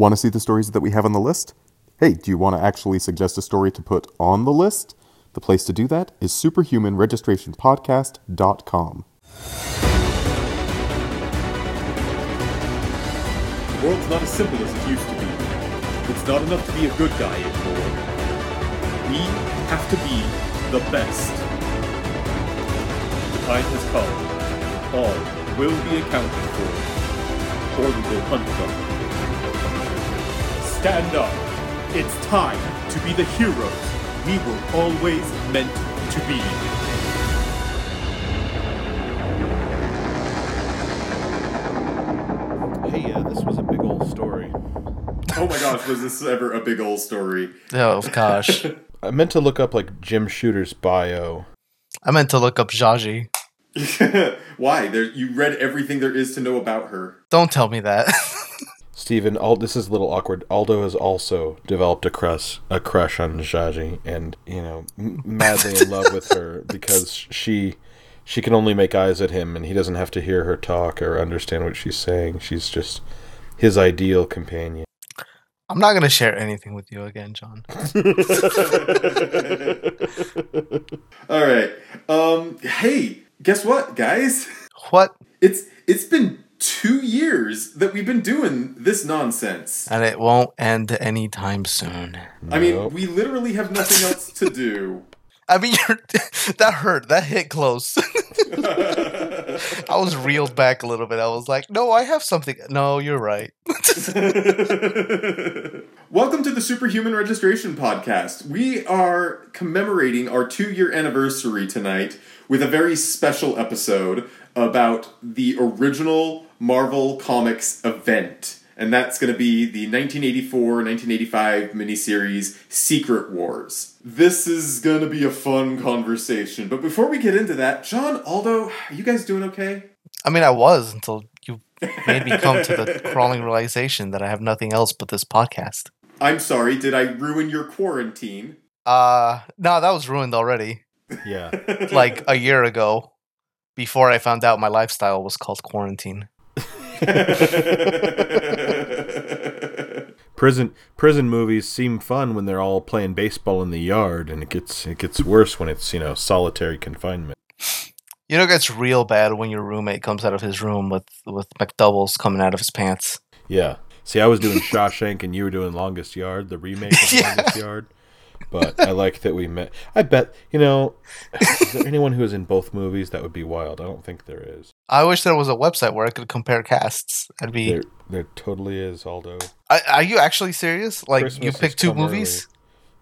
Want to see the stories that we have on the list? Hey, do you want to actually suggest a story to put on the list? The place to do that is superhumanregistrationpodcast.com. The world's not as simple as it used to be. It's not enough to be a good guy anymore. We have to be the best. The time has come. All will be accounted for, or we will hunt them. Stand up. It's time to be the heroes we were always meant to be. Hey, uh, this was a big old story. Oh my gosh, was this ever a big old story? Oh gosh. I meant to look up like Jim Shooter's bio. I meant to look up Zsaji. Why? There, you read everything there is to know about her. Don't tell me that. Stephen, all this is a little awkward. Aldo has also developed a crush, a crush on Zsaji, and you know, m- madly in love with her because she, she can only make eyes at him, and he doesn't have to hear her talk or understand what she's saying. She's just his ideal companion. I'm not gonna share anything with you again, John. All right. Um. Hey, guess what, guys? What? It's it's been two years that we've been doing this nonsense. And it won't end anytime soon. I mean, Nope. we literally have nothing else to do. I mean, you're, that hurt. That hit close. I was reeled back a little bit. I was like, no, I have something. No, you're right. Welcome to the Superhuman Registration Podcast. We are commemorating our two year anniversary tonight with a very special episode about the original Marvel Comics event. And that's going to be the 1984 1985 miniseries Secret Wars. This is going to be a fun conversation. But before we get into that, John, Aldo, are you guys doing okay? I mean, I was until you made me come to the crawling realization that I have nothing else but this podcast. I'm sorry, did I ruin your quarantine? Uh, no, that was ruined already. Yeah. Like a year ago, before I found out my lifestyle was called quarantine. Prison prison movies seem fun when they're all playing baseball in the yard, and it gets it gets worse when it's you know solitary confinement. You know, it gets real bad when your roommate comes out of his room with with McDoubles coming out of his pants. Yeah. See, I was doing Shawshank and you were doing Longest Yard, the remake of Yeah. Longest Yard. But I like that we met. I bet, you know, is there anyone who is in both movies? That would be wild. I don't think there is. I wish there was a website where I could compare casts. I'd be. There, there totally is, Aldo. I, are you actually serious? Like Christmas you pick two come movies?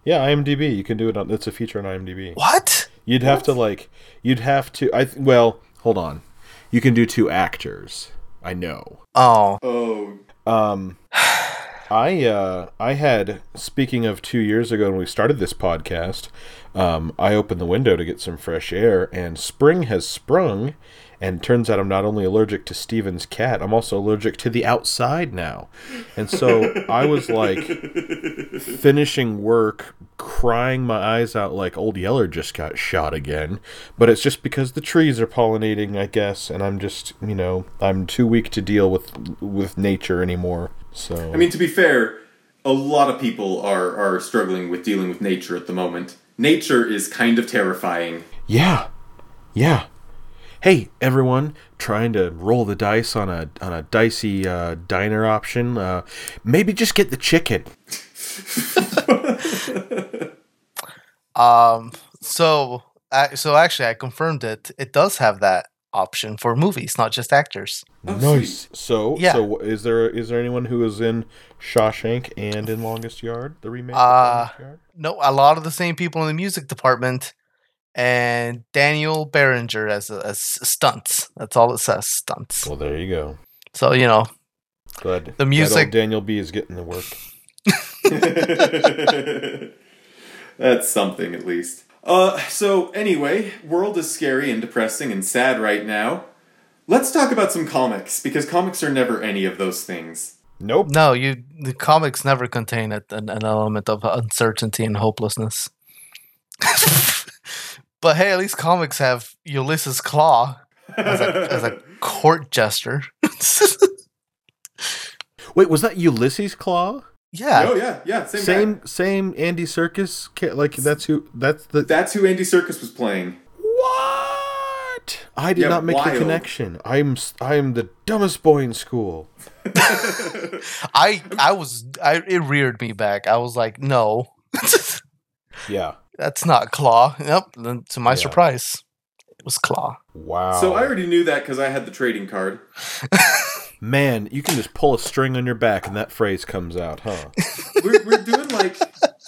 Yeah, IMDb. You can do it on. It's a feature on IMDb. What? You'd have to like. You'd have to. I th- well, hold on. You can do two actors. I know. Oh, oh, Um, I uh, I had speaking of two years ago when we started this podcast, um, I opened the window to get some fresh air, and spring has sprung. And turns out I'm not only allergic to Steven's cat, I'm also allergic to the outside now. And so I was like finishing work, crying my eyes out like Old Yeller just got shot again. But it's just because the trees are pollinating, I guess, and I'm just, you know, I'm too weak to deal with with nature anymore. So I mean, to be fair, a lot of people are are struggling with dealing with nature at the moment. Nature is kind of terrifying. yeah, yeah. Hey, everyone, trying to roll the dice on a on a dicey uh, diner option? Uh, maybe just get the chicken. um. So, uh, so actually, I confirmed it. It does have that option for movies, not just actors. nice. So, Yeah. so is there is there anyone who is in Shawshank and in Longest Yard, the remake? of Uh, Longest Yard? No, a lot of the same people in the music department, and Daniel Berenger as as stunts. That's all it says, stunts. Well, there you go. So you know, Glad The music- Daniel B is getting the work. That's something, at least. Uh, so anyway, world is scary and depressing and sad right now. Let's talk about some comics because comics are never any of those things. Nope. no, you the comics never contain a, an, an element of uncertainty and hopelessness. but hey, at least comics have Ulysses Klaw as a, as a court jester. Wait, was that Ulysses Klaw? Yeah. Oh yeah, yeah, same. Same guy. same Andy Serkis. Like that's who. That's the. That's who Andy Serkis was playing. What? I did Yeah, not make the connection. I'm I'm the dumbest boy in school. I I was I it reared me back. I was like, no, Yeah. that's not Klaw. Yep. Then to my Yeah. surprise, it was Klaw. Wow. So I already knew that because I had the trading card. Man, you can just pull a string on your back and that phrase comes out, huh? We're, we're doing like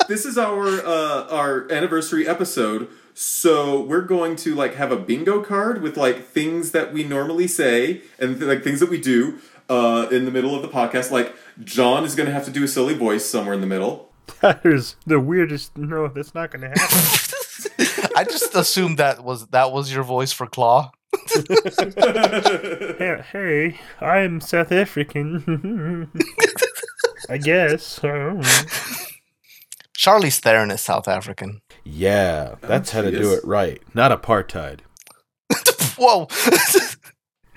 this is our uh, our anniversary episode, so we're going to like have a bingo card with like things that we normally say and like things that we do uh, in the middle of the podcast. Like John is going to have to do a silly voice somewhere in the middle. That is the weirdest. No, that's not going to happen. I just assumed that was that was your voice for Klaw. Hey, hey, I'm South African. I guess. Charlize Theron is South African. Yeah, that's how to do it right. Not apartheid. Whoa.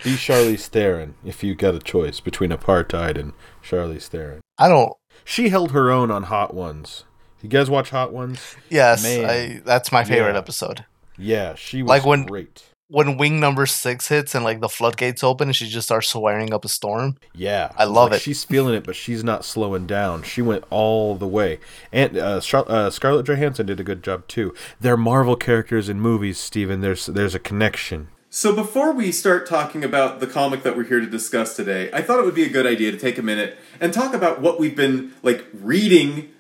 Be Charlize Theron if you got a choice between apartheid and Charlize Theron. I don't. She held her own on Hot Ones. You guys watch Hot Ones? Yes, Man. I, that's my favorite Yeah. episode. Yeah, she was Like when- great. When wing number six hits and like the floodgates open and she just starts swearing up a storm. Yeah, I love like, it. She's feeling it, but she's not slowing down. She went all the way, and uh, Char- uh, Scarlett Johansson did a good job too. They're Marvel characters in movies, Steven. There's there's a connection. So before we start talking about the comic that we're here to discuss today, I thought it would be a good idea to take a minute and talk about what we've been like reading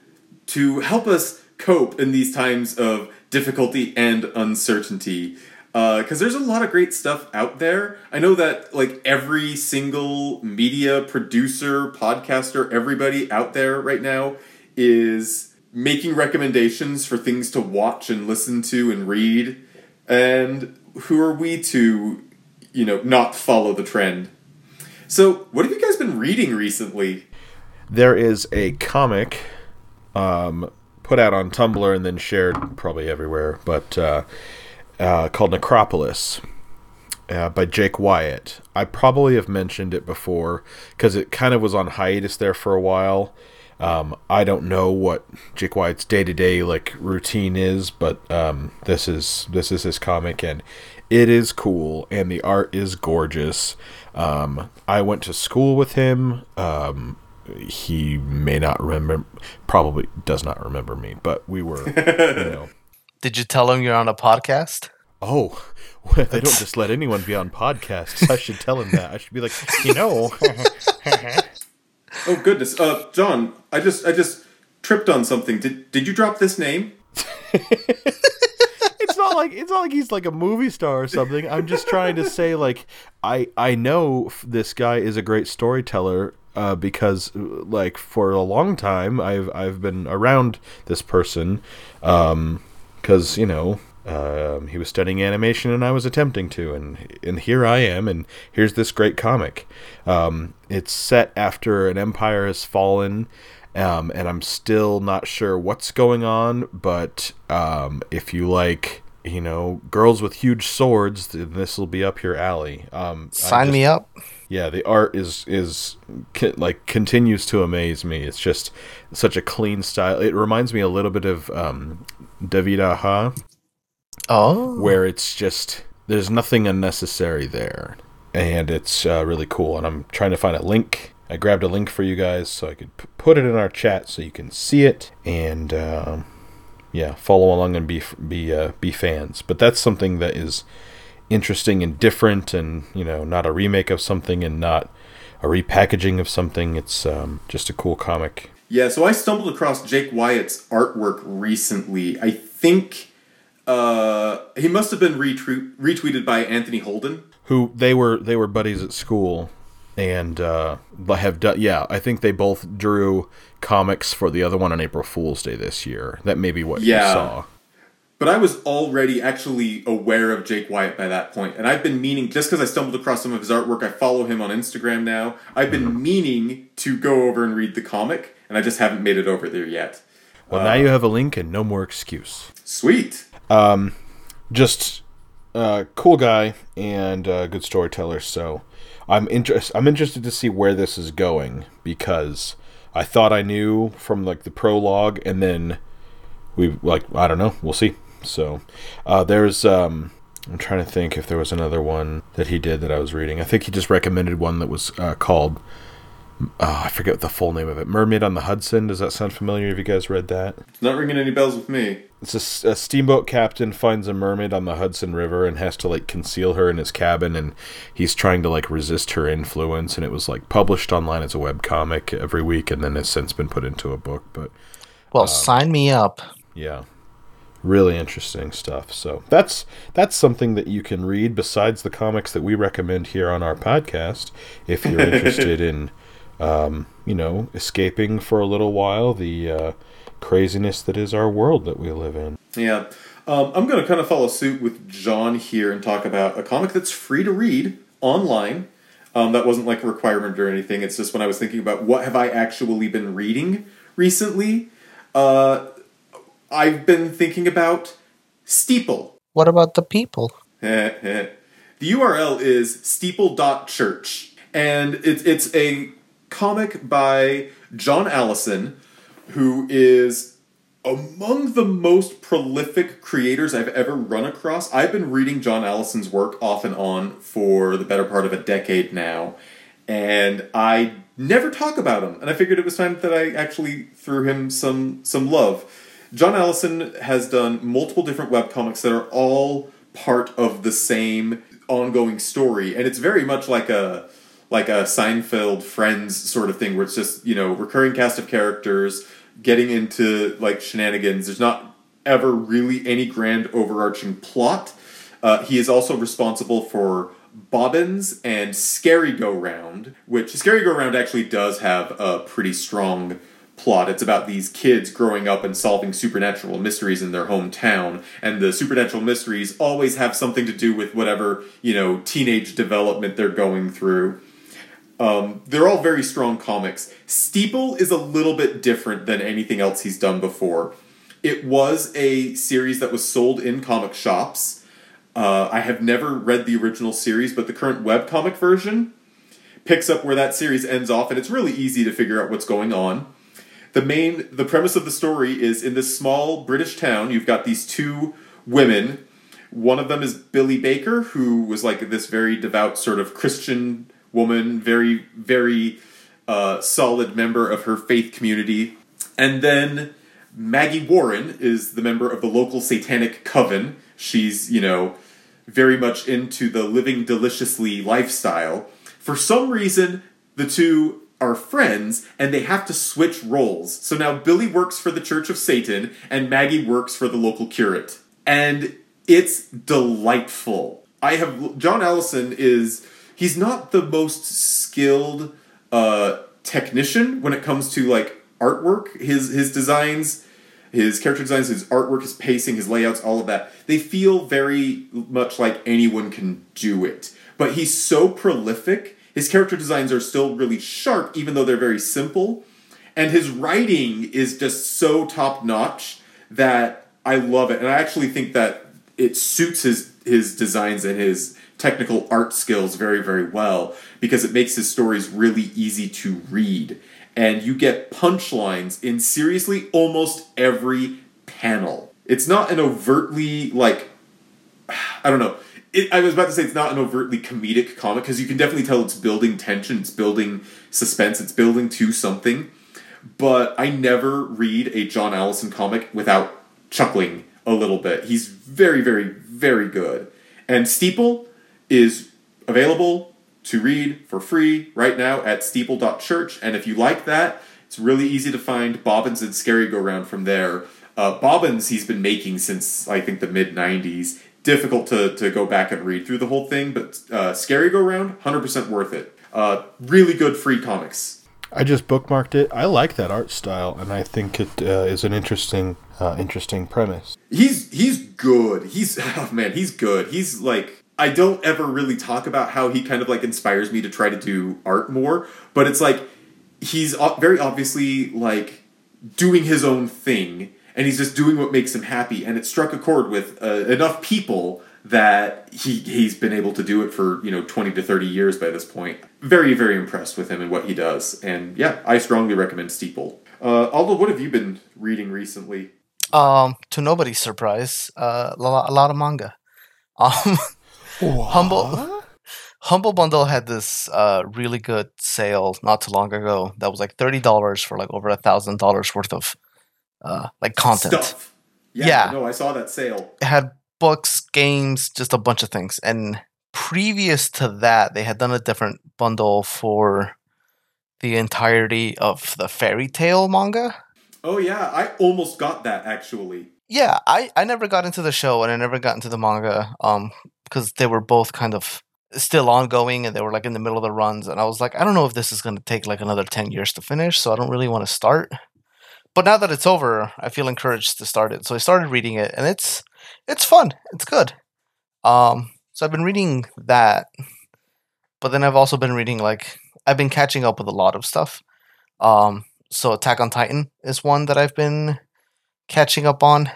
to help us cope in these times of difficulty and uncertainty. Because there's a lot of great stuff out there. I know that like every single media producer, podcaster, everybody out there right now is making recommendations for things to watch and listen to and read. And who are we to, you know, not follow the trend? So, what have you guys been reading recently? There is a comic um, put out on Tumblr and then shared probably everywhere, but uh, uh, called Necropolis uh, by Jake Wyatt. I probably have mentioned it before because it kind of was on hiatus there for a while. Um, I don't know what Jake Wyatt's day to day like routine is, but um, this is this is his comic and it is cool and the art is gorgeous. Um, I went to school with him. Um, he may not remember, probably does not remember me, but we were, you know. Did you tell him you're on a podcast? Oh, they don't just let anyone be on podcasts. I should tell him that. I should be like, you know, Oh goodness, uh, John, I just I just tripped on something. Did did you drop this name? it's not like it's not like he's like a movie star or something. I'm just trying to say like I I know this guy is a great storyteller uh, because uh, like for a long time I've I've been around this person because you know um, he was studying animation and I was attempting to and and here I am and here's this great comic. Um, it's set after an empire has fallen. Um, and I'm still not sure what's going on, but um, if you like, you know, girls with huge swords, this will be up your alley. Um, Sign just- me up. yeah, the art is is like continues to amaze me. It's just such a clean style. It reminds me a little bit of um, David Aja, Oh. where it's just there's nothing unnecessary there, and it's uh, really cool. And I'm trying to find a link. I grabbed a link for you guys so I could p- put it in our chat so you can see it and um, yeah, follow along and be be uh, be fans. But that's something that is interesting and different, and you know, not a remake of something and not a repackaging of something. It's um, just a cool comic. Yeah, so I stumbled across Jake Wyatt's artwork recently. I think uh, he must have been retweet- retweeted by Anthony Holden. Who they were they were buddies at school, and uh, have done. Yeah, I think they both drew comics for the other one on April Fool's Day this year. That may be what Yeah. you saw. But I was already actually aware of Jake Wyatt by that point, and I've been meaning just because I stumbled across some of his artwork. I follow him on Instagram now. I've been meaning to go over and read the comic, and I just haven't made it over there yet. Well, now you have a link and no more excuse. Sweet. Um, just uh, cool guy and uh, good storyteller. So I'm interest I'm interested to see where this is going because I thought I knew from like the prologue and then we like I don't know, we'll see. So uh, there's um I'm trying to think if there was another one that he did that I was reading. I think he just recommended one that was uh, called oh, I forget the full name of it. Mermaid on the Hudson. Does that sound familiar? Have you guys read that? It's not ringing any bells with me. It's a steamboat captain finds a mermaid on the Hudson River and has to like conceal her in his cabin, and he's trying to like resist her influence. And it was like published online as a web comic every week, and then has since been put into a book. But Well, um, sign me up. yeah, really interesting stuff. So that's that's something that you can read besides the comics that we recommend here on our podcast. If you're interested in, um, you know, escaping for a little while the uh, craziness that is our world that we live in. Yeah. Um, I'm going to kind of follow suit with John here and talk about a comic that's free to read online. Um, that wasn't like a requirement or anything. It's just when I was thinking about what have I actually been reading recently. Uh, I've been thinking about Steeple. What about the people? the URL is steeple.church. And it's, it's a comic by John Allison, who is among the most prolific creators I've ever run across. I've been reading John Allison's work off and on for the better part of a decade now, and I never talk about him. And I figured it was time that I actually threw him some some love. John Allison has done multiple different webcomics that are all part of the same ongoing story, and it's very much like a like a Seinfeld Friends sort of thing, where it's just you know recurring cast of characters getting into like shenanigans. There's not ever really any grand overarching plot. Uh, he is also responsible for Bobbins and Scary Go Round, which Scary Go Round actually does have a pretty strong plot. It's about these kids growing up and solving supernatural mysteries in their hometown, and the supernatural mysteries always have something to do with whatever, you know, teenage development they're going through. Um, they're all very strong comics. Steeple is a little bit different than anything else he's done before. It was a series that was sold in comic shops. Uh, I have never read the original series, but the current webcomic version picks up where that series ends off, and it's really easy to figure out what's going on. The main, the premise of the story is in this small British town, you've got these two women. One of them is Billy Baker, who was like this very devout sort of Christian woman, very, very uh, solid member of her faith community. And then Maggie Warren is the member of the local satanic coven. She's, you know, very much into the living deliciously lifestyle. For some reason, the two are friends and they have to switch roles. So now Billy works for the Church of Satan and Maggie works for the local curate. And it's delightful. I have John Allison is he's not the most skilled uh, technician when it comes to like artwork. His his designs, his character designs, his artwork, his pacing, his layouts, all of that. They feel very much like anyone can do it. But he's so prolific. His character designs are still really sharp, even though they're very simple. And his writing is just so top notch that I love it. And I actually think that it suits his his designs and his technical art skills very very well because it makes his stories really easy to read. And you get punchlines in seriously almost every panel. It's not an overtly like i don't know. It, i was about to say it's not an overtly comedic comic because you can definitely tell it's building tension it's building suspense it's building to something. But i never read a john allison comic without chuckling a little bit. He's very very very good. And steeple is available to read for free right now at steeple.church. And if you like that, it's really easy to find Bobbins and Scary Go Round from there. Uh, Bobbins he's been making since I think the mid 90s. Difficult to, to go back and read through the whole thing, but uh, Scary Go Round, 100% worth it. Uh, really good free comics. I just bookmarked it. I like that art style, and I think it uh, is an interesting, uh, interesting premise. He's he's good. He's oh man, he's good. He's like I don't ever really talk about how he kind of like inspires me to try to do art more, but it's like he's very obviously like doing his own thing and he's just doing what makes him happy and it struck a chord with uh, enough people that he he's been able to do it for you know 20 to 30 years by this point. Very very impressed with him and what he does and yeah i strongly recommend steeple. Uh, Aldo, what have you been reading recently? Um, to nobody's surprise, uh, a lot, of manga. Um, Humble Humble Bundle had this uh really good sale not too long ago that was like thirty dollars for like over a thousand dollars worth of uh like content. stuff yeah, Yeah. no i saw that sale It had books, games, just a bunch of things. And previous to that, they had done a different bundle for the entirety of the Fairy Tail manga. oh yeah i almost got that actually yeah, I, I never got into the show and I never got into the manga um because they were both kind of still ongoing and they were like in the middle of the runs and I was like I don't know if this is going to take like another 10 years to finish so I don't really want to start. But now that it's over, I feel encouraged to start it. So I started reading it and it's it's fun. It's good. Um so I've been reading that. But then I've also been reading like I've been catching up with a lot of stuff. Um so Attack on Titan is one that I've been catching up on.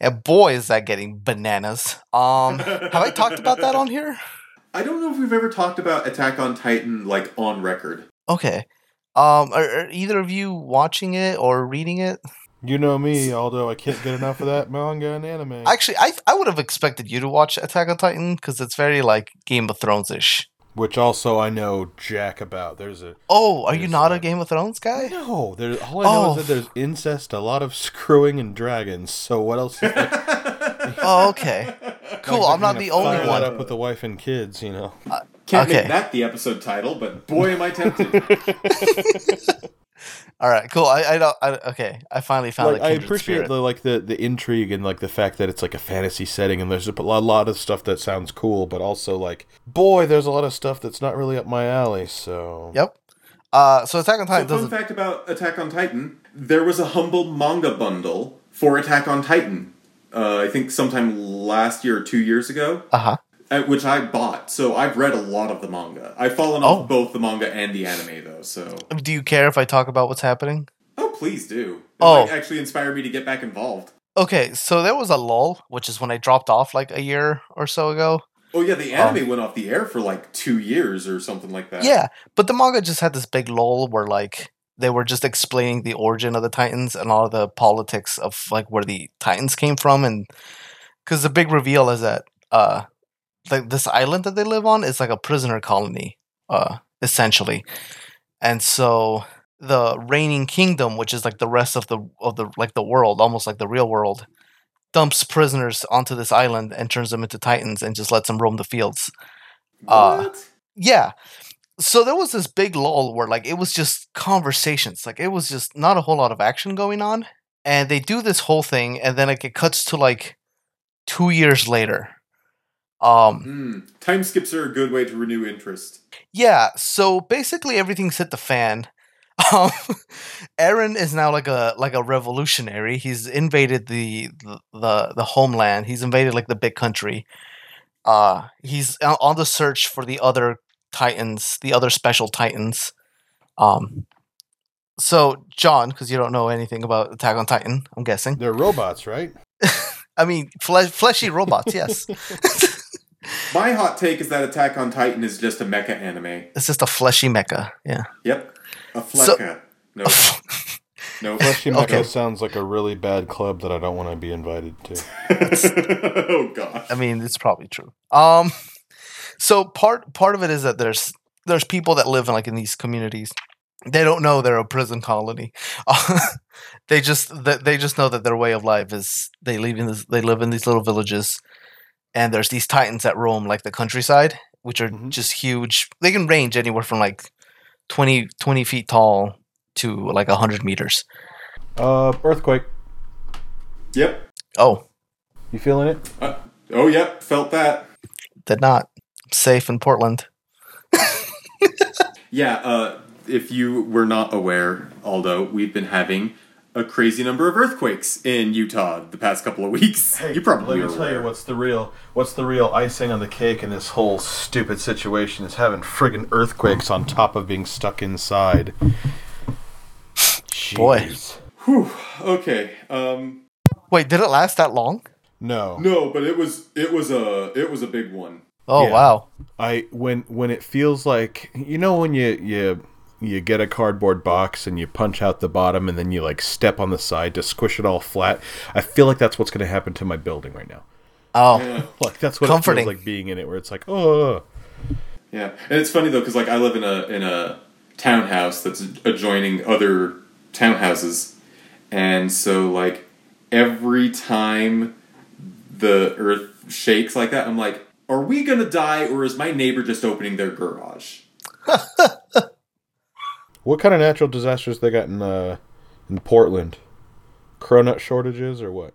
And boy, is that getting bananas. Um, have I talked about that on here? i don't know if we've ever talked about attack on titan like on record Okay. Um, are, are either of you watching it or reading it? You know me, although I can't get enough of that manga and anime. Actually, I I would have expected you to watch Attack on Titan because it's very like Game of Thrones ish. Which also I know jack about. There's a Oh, are you Yes, not a Game of Thrones guy? no. There's all I know Oh. is that oh. there's incest, a lot of screwing, and dragons. So what else? Is like, Oh, okay. Cool. like, I'm not the only fire one. that up with the wife and kids. You know. can't Okay. make that the episode title but boy am i tempted All right, cool. I I don't. I, okay, I finally found. like a I kindred appreciate spirit. the like the the intrigue and like the fact that it's like a fantasy setting and there's a lo- lot of stuff that sounds cool, but also like boy, there's a lot of stuff that's not really up my alley. So Yep. Uh, so Attack on So Titan fun doesn't. fact about Attack on Titan: there was a humble manga bundle for Attack on Titan. Uh, I think sometime last year or two years ago, Uh huh. Which I bought. So I've read a lot of the manga. I've fallen Oh. off both the manga and the anime, though. So Do you care if I talk about what's happening? oh, please do. It Oh. might actually inspire me to get back involved. Okay, so there was a lull, which is when I dropped off like a year or so ago. Oh yeah, the anime went off the air for like two years or something like that. Yeah, but the manga just had this big lull where like they were just explaining the origin of the Titans and all the politics of like where the Titans came from, and because the big reveal is that uh like this island that they live on is like a prisoner colony, uh essentially, and so the reigning kingdom, which is like the rest of the of the like the world, almost like the real world, dumps prisoners onto this island and turns them into Titans and just lets them roam the fields. Uh, What? Yeah. So there was this big lull where like it was just conversations. Like it was just not a whole lot of action going on. And they do this whole thing and then like, it cuts to like two years later. Um Hmm. Time skips are a good way to renew interest. yeah, so basically everything's hit the fan. Um Eren is now like a like a revolutionary. He's invaded the the the, the homeland. He's invaded like the big country. Uh he's on the search for the other titans, the other special titans. Um so John, because you don't know anything about Attack on Titan, I'm guessing. they're robots, right? I mean, fle- fleshy robots, yes. My hot take is that Attack on Titan is just a mecha anime. it's just a fleshy mecha. Yeah. Yep, a So- flecha. no, no. Fleshy Mecha Okay. sounds like a really bad club that I don't want to be invited to. oh gosh. I mean, it's probably true. Um, so part part of it is that there's there's people that live in like in these communities. They don't know they're a prison colony. they just that they just know that their way of life is they live in this, they live in these little villages, and there's these titans that roam like the countryside, which are Mhm. just huge. They can range anywhere from like 20, 20 feet tall to like hundred meters. Uh, earthquake. Yep. Oh, You feeling it? Uh, oh, yep. Felt that. did not safe in Portland. Yeah. Uh, if you were not aware, Aldo, we've been having a crazy number of earthquakes in Utah the past couple of weeks. you probably let me tell you what's the real what's the real icing on the cake in this whole stupid situation is having friggin' earthquakes on top of being stuck inside. Boy. Jeez. Whew. Okay. Um. Wait, did it last that long? No, No, but it was it was a it was a big one. Oh Yeah. wow. I when when it feels like you know when you you you get a cardboard box and you punch out the bottom and then you like step on the side to squish it all flat. I feel like that's what's going to happen to my building right now. Oh Yeah. Like that's what Comforting. it feels like being in it, where it's like, oh, Yeah, and it's funny though because like I live in a in a townhouse that's adjoining other townhouses, and so like every time the earth shakes like that, I'm like, are we gonna die or is my neighbor just opening their garage? what kind of natural disasters they got in uh in Portland? Cronut shortages or what?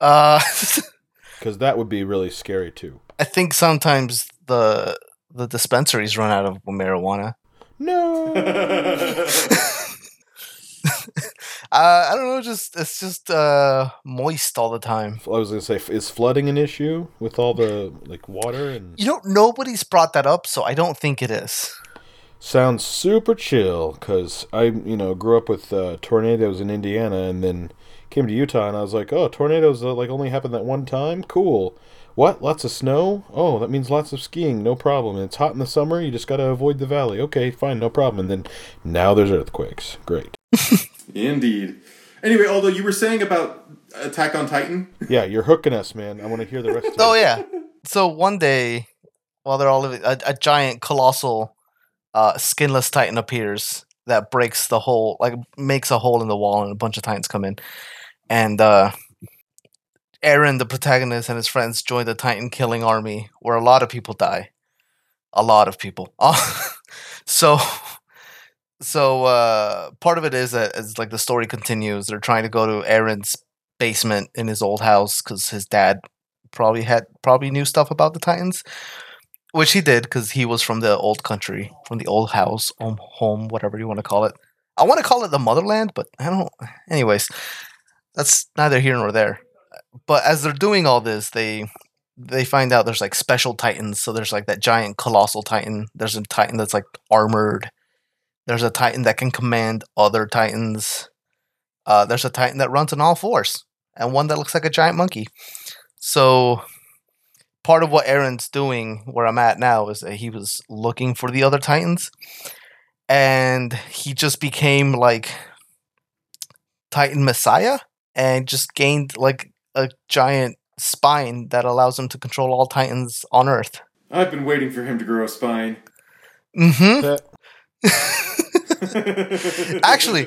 uh Because that would be really scary too. I think sometimes the the dispensaries run out of marijuana. No, Uh, I don't know, just it's just uh moist all the time. I was gonna say, is flooding an issue with all the like water and? You know, nobody's brought that up, so I don't think it is. Sounds super chill because I, you know, grew up with uh, tornadoes in Indiana and then came to Utah and I was like, oh, tornadoes uh, like only happen that one time? Cool. What? Lots of snow? Oh, that means lots of skiing. No problem. And it's hot in the summer. You just got to avoid the valley. Okay, fine, no problem. And then now there's earthquakes. Great. Indeed. Anyway, although you were saying about Attack on Titan, Yeah, you're hooking us, man. I want to hear the rest of it. Oh yeah. So one day, while they're all living, a, a giant, colossal, uh, skinless titan appears that breaks the hole, like makes a hole in the wall, and a bunch of titans come in. And uh, Eren, the protagonist, and his friends join the titan killing army, where a lot of people die. A lot of people. so, so uh, part of it is that as like the story continues, they're trying to go to Eren's basement in his old house because his dad probably had probably knew stuff about the Titans, which he did because he was from the old country, from the old house, home, home, whatever you want to call it. I want to call it the motherland, but I don't. Anyways, that's neither here nor there. But as they're doing all this, they they find out there's like special titans. So there's like that giant colossal titan. There's a titan that's like armored. There's a titan that can command other titans. Uh, there's a titan that runs on all fours, and one that looks like a giant monkey. So part of what Eren's doing where I'm at now is that he was looking for the other Titans and he just became like Titan Messiah and just gained like a giant spine that allows him to control all Titans on Earth. I've been waiting for him to grow a spine. Mm-hmm. Actually,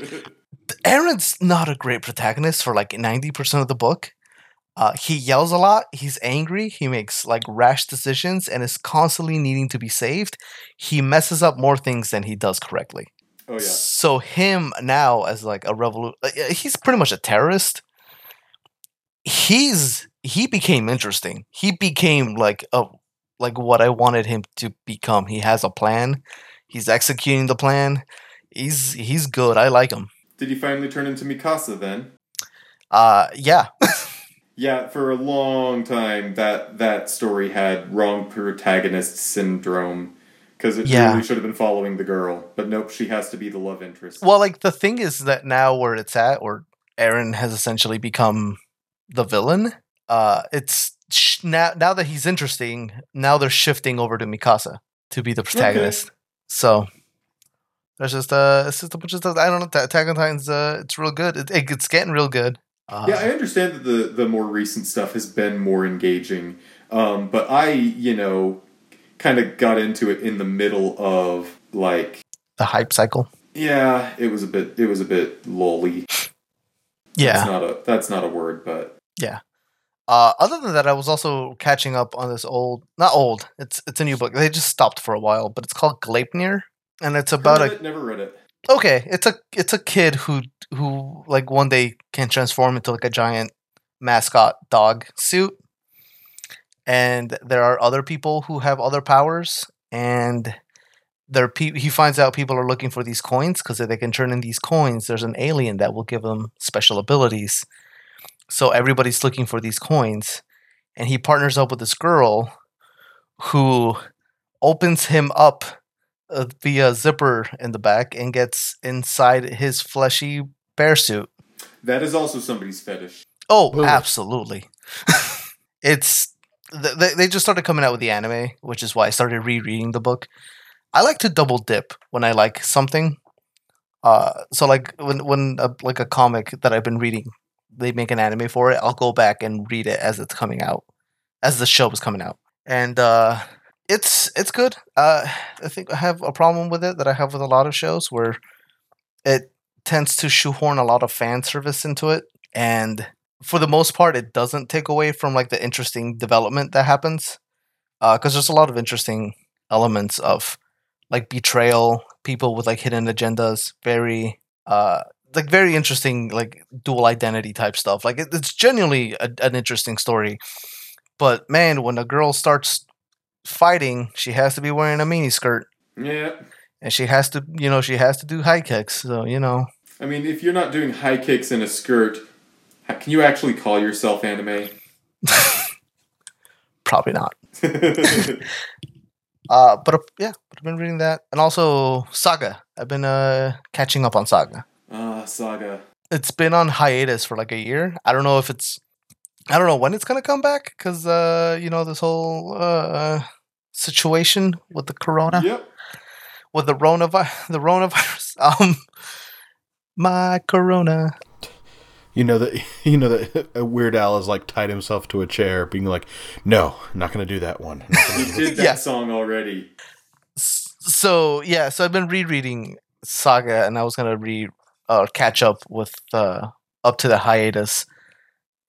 Eren's not a great protagonist for like 90% of the book. Uh, he yells a lot. He's angry. He makes like rash decisions and is constantly needing to be saved. He messes up more things than he does correctly. oh yeah. So him now as like a revolution, he's pretty much a terrorist. He's he became interesting. He became like a like what I wanted him to become. He has a plan. He's executing the plan. He's he's good. I like him. Did he finally turn into Mikasa then? Uh yeah. Yeah, for a long time that that story had wrong protagonist syndrome because it Yeah. really should have been following the girl, but nope, she has to be the love interest. well, like the thing is that now where it's at, where Eren has essentially become the villain. Uh, it's sh- now now that he's interesting. Now they're shifting over to Mikasa to be the protagonist. So there's just uh, it's just a bunch of stuff. I don't know. Ta- Attack on Titan's uh, it's real good. It, it, it's getting real good. Uh, yeah, I understand that the the more recent stuff has been more engaging, um, but I, you know, kind of got into it in the middle of like, the hype cycle. yeah, it was a bit, it was a bit lolly. Yeah. That's not a that's not a word, but yeah. Uh, other than that, I was also catching up on this old, not old. It's it's a new book. They just stopped for a while, but it's called Gleipnir, and it's about heard a it, never read it. Okay. It's a it's a kid who who like one day can transform into like a giant mascot dog suit, and there are other people who have other powers, and there pe- he finds out people are looking for these coins because if they can turn in these coins, there's an alien that will give them special abilities. So everybody's looking for these coins, and he partners up with this girl who opens him up uh, via zipper in the back and gets inside his fleshy bear suit. That is also somebody's fetish. Oh, Ugh. absolutely. it's they they just started coming out with the anime, which is why I started rereading the book. I like to double dip when I like something. Uh, so like when when a, like a comic that I've been reading, they make an anime for it. I'll go back and read it as it's coming out, as the show is coming out, and uh, it's it's good. Uh, I think I have a problem with it that I have with a lot of shows where it tends to shoehorn a lot of fan service into it, and for the most part, it doesn't take away from like the interesting development that happens. Because there's a lot of interesting elements of like betrayal, people with like hidden agendas, very uh like very interesting like dual identity type stuff. Like it, it's genuinely a, an interesting story. But man, when a girl starts fighting, she has to be wearing a mini skirt Yeah. and she has to, you know, she has to do high kicks. So, you know, I mean, if you're not doing high kicks in a skirt, can you actually call yourself anime? probably not. Uh, but uh, yeah, I've been reading that, and also Saga. I've been uh catching up on Saga. Ah, Saga. It's been on hiatus for like a year. I don't know if it's, I don't know when it's gonna come back because uh you know this whole uh situation with the corona, Yep. with the Rona, the Rona-virus. Um, my corona. You know that you know that Weird Al has like tied himself to a chair, being like, "No, I'm not going to do that one." I'm not gonna You do did that Yeah. song already. So yeah, so I've been rereading Saga, and I was gonna re uh, catch up with uh, up to the hiatus,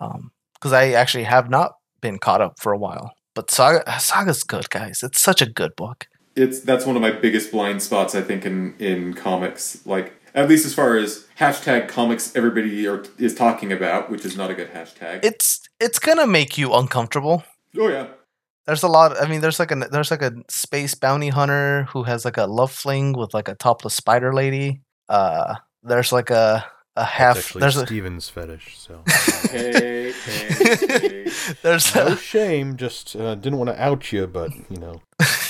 um, because I actually have not been caught up for a while. But Saga Saga's good, guys. It's such a good book. It's that's one of my biggest blind spots I think in in comics. Like at least as far as hashtag comics everybody are, is talking about, which is not a good hashtag. It's it's gonna make you uncomfortable. oh yeah. There's a lot. I mean, there's like a there's like a space bounty hunter who has like a love fling with like a topless spider lady. Uh, there's like a a That's actually There's a Steven's fetish. So Hey, hey, hey. there's no a, shame. Just uh, didn't want to out you, but you know,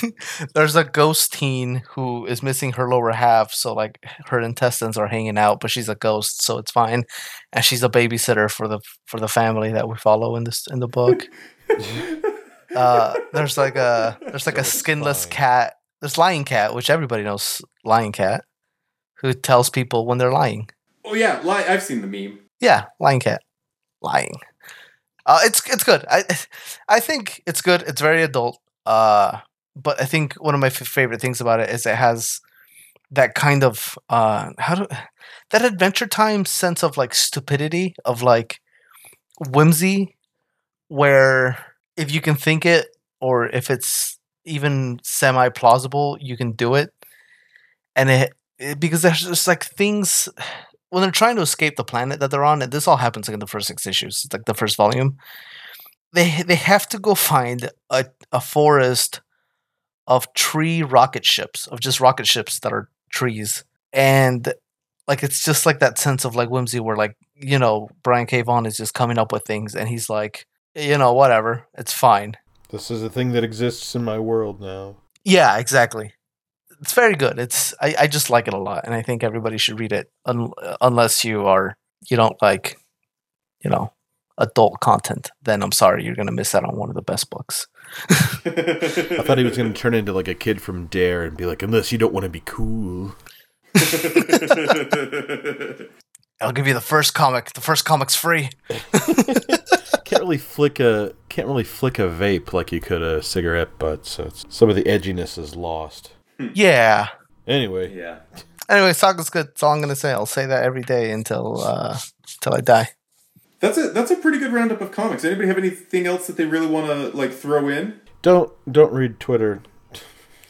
there's a ghost teen who is missing her lower half, so like her intestines are hanging out, but she's a ghost, so it's fine. And she's a babysitter for the for the family that we follow in this in the book. uh, there's like a there's like So a skinless fine. cat. There's Lying Cat, which everybody knows Lying Cat, who tells people when they're lying. Oh yeah, li- I've seen the meme. Yeah, Lying Cat, lying. Uh, it's it's good. I I think it's good. It's very adult. Uh, but I think one of my f- favorite things about it is it has that kind of uh how do that adventure time sense of like stupidity of like whimsy where if you can think it or if it's even semi plausible you can do it and it, it because there's just like things when they're trying to escape the planet that they're on, and this all happens like in the first six issues, it's like the first volume. They they have to go find a, a forest of tree rocket ships, of just rocket ships that are trees. And like it's just like that sense of like whimsy where like, you know, Brian K. Vaughan is just coming up with things and he's like, you know, whatever, it's fine. this is a thing that exists in my world now. Yeah, exactly. It's very good. It's I, I just like it a lot, and I think everybody should read it, un, unless you are you don't like, you know, adult content. Then I'm sorry, you're gonna miss out on one of the best books. I thought he was going to turn into like a kid from Dare and be like, "Unless you don't want to be cool." I'll give you the first comic. The first comic's free. Can't really flick a can't really flick a vape like you could a cigarette butt, so it's, some of the edginess is lost. Yeah. Anyway, yeah. Anyway, Saga's good. That's all I'm gonna say. I'll say that every day until uh until I die. That's a that's a pretty good roundup of comics. Anybody have anything else that they really want to like throw in? don't don't read Twitter.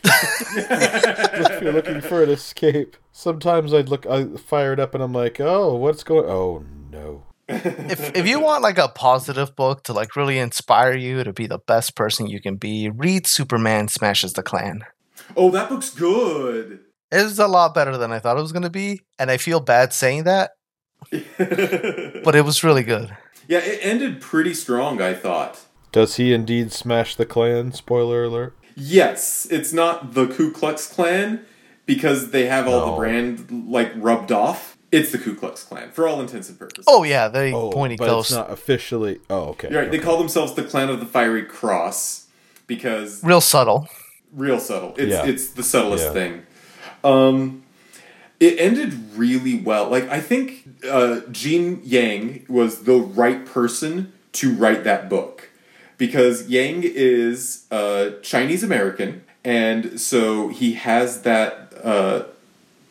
if you're looking for an escape, sometimes I'd look, I fire it up, and I'm like, "Oh, what's going? Oh no!" if if you want like a positive book to like really inspire you to be the best person you can be, read Superman Smashes the Klan. Oh, that book's good. It's a lot better than I thought it was gonna be, and I feel bad saying that, but it was really good. yeah, it ended pretty strong. I thought. Does he indeed smash the clan? Spoiler alert. Yes, it's not the Ku Klux Klan because they have all the brand like rubbed off, It's the Ku Klux Klan for all intents and purposes. Oh yeah, they Oh, pointy but ghost. it's not officially. Oh, okay. You're right. They call themselves the Clan of the Fiery Cross because Real subtle. Real subtle. It's Yeah. it's the subtlest Yeah. thing. Um, it ended really well. Like I think uh, Gene Yang was the right person to write that book because Yang is uh, Chinese American, and so he has that uh,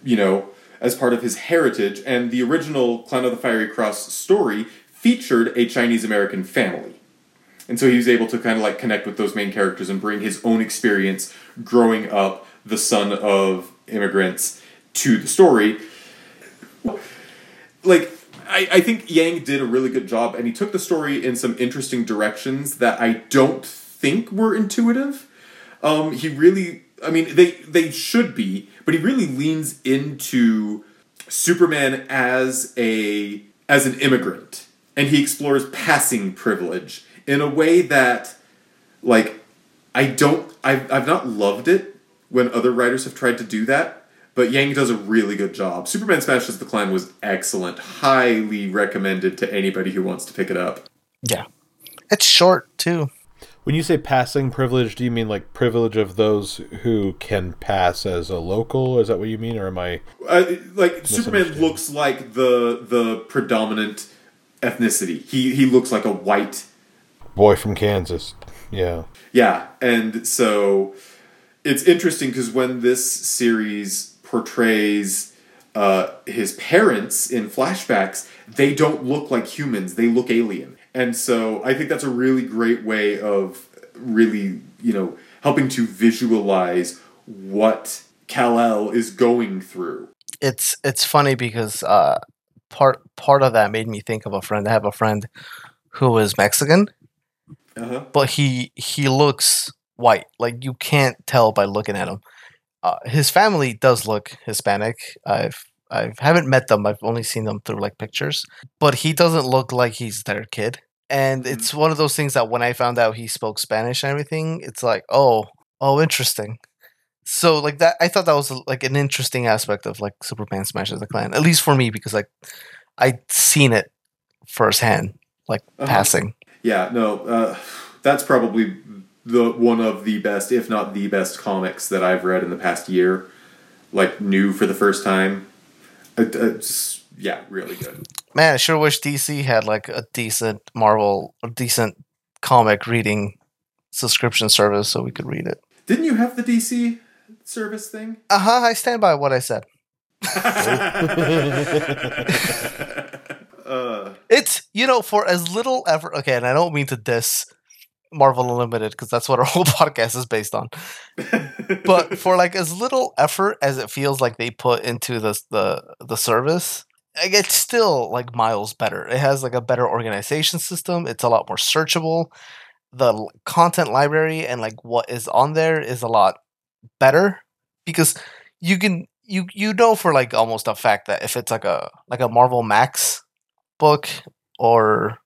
you know as part of his heritage. And the original Clan of the Fiery Cross story featured a Chinese American family. And so he was able to kind of like connect with those main characters and bring his own experience growing up the son of immigrants to the story. Like, I, I think Yang did a really good job and he took the story in some interesting directions that I don't think were intuitive. Um, he really, I mean, they, they should be, but he really leans into Superman as a as an immigrant, and he explores passing privilege in a way that, like, I don't, I've I've not loved it when other writers have tried to do that, but Yang does a really good job. Superman Smashes the Klan was excellent, highly recommended to anybody who wants to pick it up. Yeah. It's short too. When you say passing privilege, do you mean like privilege of those who can pass as a local? Is that what you mean, or am I? Uh, like Superman looks like the the predominant ethnicity. He he looks like a white Boy from Kansas. Yeah. Yeah, and so it's interesting because when this series portrays uh, his parents in flashbacks, they don't look like humans; they look alien. And so I think that's a really great way of really, you know, helping to visualize what Kal El is going through. It's it's funny because uh part part of that made me think of a friend. I have a friend who is Mexican, Uh-huh. but he he looks white. Like you can't tell by looking at him. Uh, his family does look Hispanic. I've I haven't met them. I've only seen them through like pictures. But he doesn't look like he's their kid. And Mhm. it's one of those things that when I found out he spoke Spanish and everything, it's like, oh, oh, interesting. So like that, I thought that was like an interesting aspect of like Superman smashes the Klan, at least for me because like I'd seen it firsthand, like Uh-huh. passing. Yeah, no, uh, that's probably the one of the best, if not the best, comics that I've read in the past year. Like new for the first time. Uh, uh, just, yeah, really good. Man, I sure wish DC had like a decent Marvel, a decent comic reading subscription service so we could read it. Didn't you have the DC service thing? Uh huh. I stand by what I said. uh, It's you know for as little effort. Okay, and I don't mean to diss Marvel Unlimited because that's what our whole podcast is based on. But for like as little effort as it feels like they put into the the the service, like, it's still like miles better. It has like a better organization system. It's a lot more searchable. The content library and like what is on there is a lot better because you can you you know for like almost a fact that if it's like a like a Marvel Max book or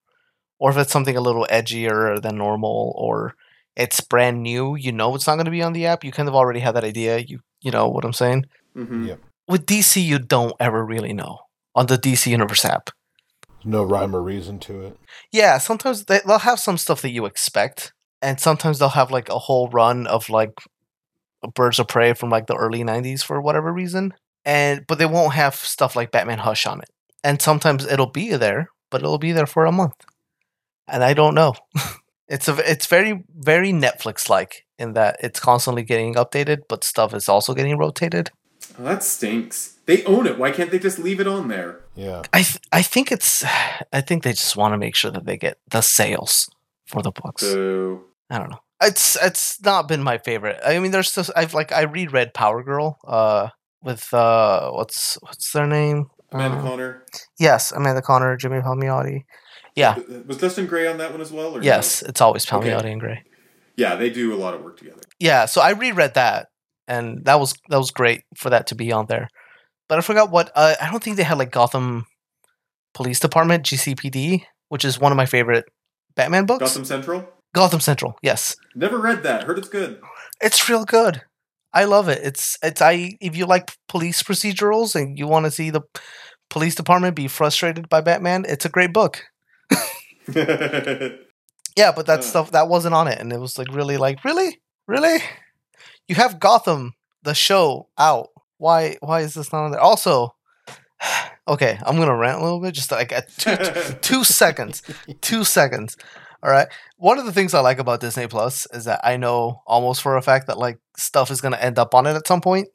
or if it's something a little edgier than normal or it's brand new, you know it's not going to be on the app. You kind of already have that idea. You you know what I'm saying? mhm. Yep. With DC, you don't ever really know on the DC Universe app. No rhyme or reason to it. Yeah, sometimes they, they'll have some stuff that you expect, and sometimes they'll have like a whole run of like Birds of Prey from like the early '90s for whatever reason, and but they won't have stuff like Batman Hush on it. And sometimes it'll be there, but it'll be there for a month, and I don't know. it's a it's very very Netflix like in that it's constantly getting updated, but stuff is also getting rotated. Oh, that stinks. They own it. Why can't they just leave it on there? Yeah. I th- I think it's I think they just want to make sure that they get the sales for the books. So I don't know. It's it's not been my favorite. I mean, there's just I've like I reread Power Girl uh with uh what's what's their name? Amanda Uh, Conner Yes, Amanda Conner, Jimmy Palmiotti. Yeah. was Justin Gray on that one as well? Or no? Yes, it's always Okay. Palmiotti and Gray. Yeah, they do a lot of work together. Yeah, so I reread that, and that was that was great for that to be on there. But I forgot what uh, I don't think they had like Gotham Police Department GCPD, which is one of my favorite Batman books. Gotham Central. Gotham Central, yes. Never read that. Heard it's good. It's real good. I love it. It's it's I if you like police procedurals and you want to see the police department be frustrated by Batman, it's a great book. Yeah, but that Uh. stuff that wasn't on it, and it was like really like really, really. You have Gotham, the show, out. Why? Why is this not on there? Also, okay, I'm gonna rant a little bit, just like two, two seconds, two seconds. All right. One of the things I like about Disney Plus is that I know almost for a fact that like stuff is gonna end up on it at some point,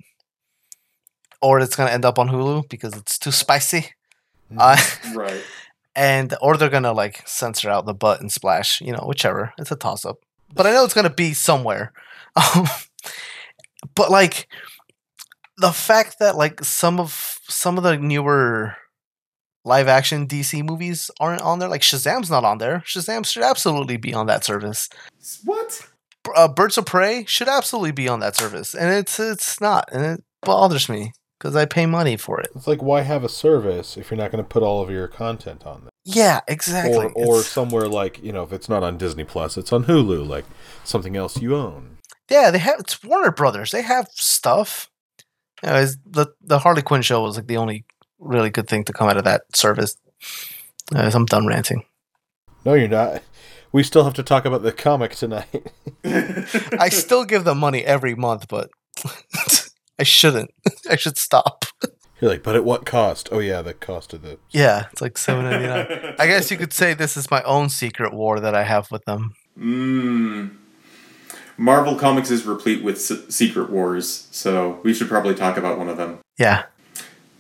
or it's gonna end up on Hulu because it's too spicy. Uh, right. and or they're gonna like censor out the butt and splash, you know, whichever. It's a toss up. But I know it's gonna be somewhere. Um, but like the fact that like some of some of the newer live action DC movies aren't on there, like Shazam's not on there. Shazam should absolutely be on that service. What? Uh, Birds of Prey should absolutely be on that service, and it's it's not, and it bothers me because I pay money for it. It's like why have a service if you're not going to put all of your content on there? Yeah, exactly. Or or It's- somewhere like you know if it's not on Disney Plus, it's on Hulu, like something else you own. Yeah, they have it's Warner Brothers. They have stuff. Anyways, the the Harley Quinn show was like the only really good thing to come out of that service. Anyways, I'm done ranting. No, you're not. We still have to talk about the comic tonight. I still give them money every month, but I shouldn't. I should stop. You're like, but at what cost? Oh yeah, the cost of the. Yeah, it's like seven ninety nine. I guess you could say this is my own secret war that I have with them. Mmm. Marvel Comics is replete with s- secret wars, so we should probably talk about one of them. Yeah,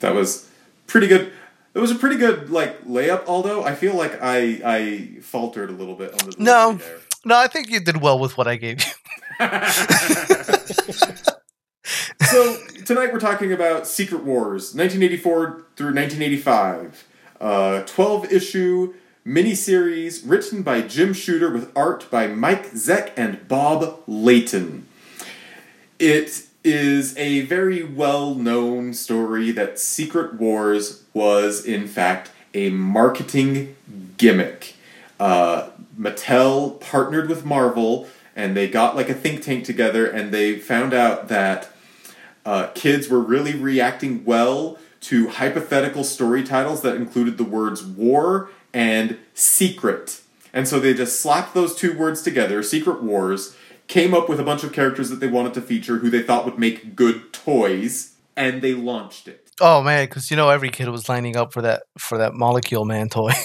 That was pretty good. It was a pretty good like layup. Although I feel like I I faltered a little bit on the No. there. no, I think you did well with what I gave you. so tonight we're talking about Secret Wars, 1984 through 1985, uh, 12 issue miniseries written by Jim Shooter with art by Mike Zeck and Bob Layton. It is a very well known story that Secret Wars was, in fact, a marketing gimmick. Uh, Mattel partnered with Marvel and they got like a think tank together and they found out that uh, kids were really reacting well to hypothetical story titles that included the words war and secret. And so they just slapped those two words together, Secret Wars, came up with a bunch of characters that they wanted to feature who they thought would make good toys, and they launched it. Oh man, because you know every kid was lining up for that for that Molecule Man toy.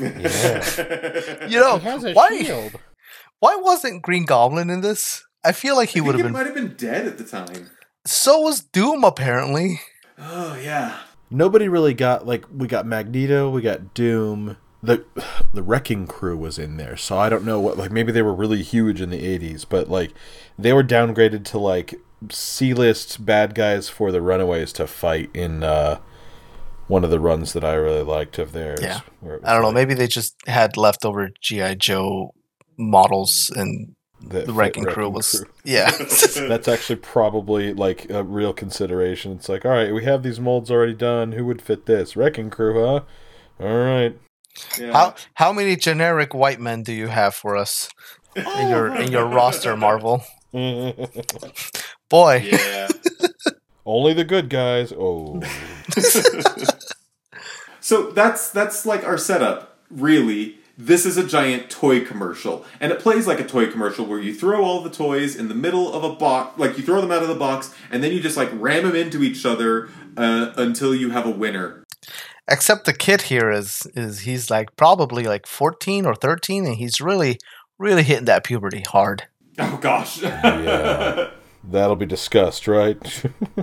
Yeah. you know It has a why? shield. Why wasn't Green Goblin in this? I feel like he would have been. might have been dead at the time. So was Doom apparently. Oh, yeah. Nobody really got like we got Magneto, we got Doom. The the Wrecking Crew was in there, so I don't know what like maybe they were really huge in the '80s, but like they were downgraded to like C-list bad guys for the Runaways to fight in uh, one of the runs that I really liked of theirs. Yeah. I don't know. Maybe they just had leftover GI Joe models, and that the fit Wrecking Crew was Crew. yeah. That's actually probably like a real consideration. It's like, all right, we have these molds already done. Who would fit this? Wrecking Crew, huh? All right. Yeah. how how many generic white men do you have for us in your in your roster, Marvel? Boy, Yeah. Only the good guys. Oh, So that's that's like our setup. Really, this is a giant toy commercial, and it plays like a toy commercial where you throw all the toys in the middle of a box, like you throw them out of the box, and then you just like ram them into each other uh, until you have a winner. Except the kid here is is he's like probably like 14 or 13 and he's really really hitting that puberty hard Oh gosh. yeah. That'll be discussed, right?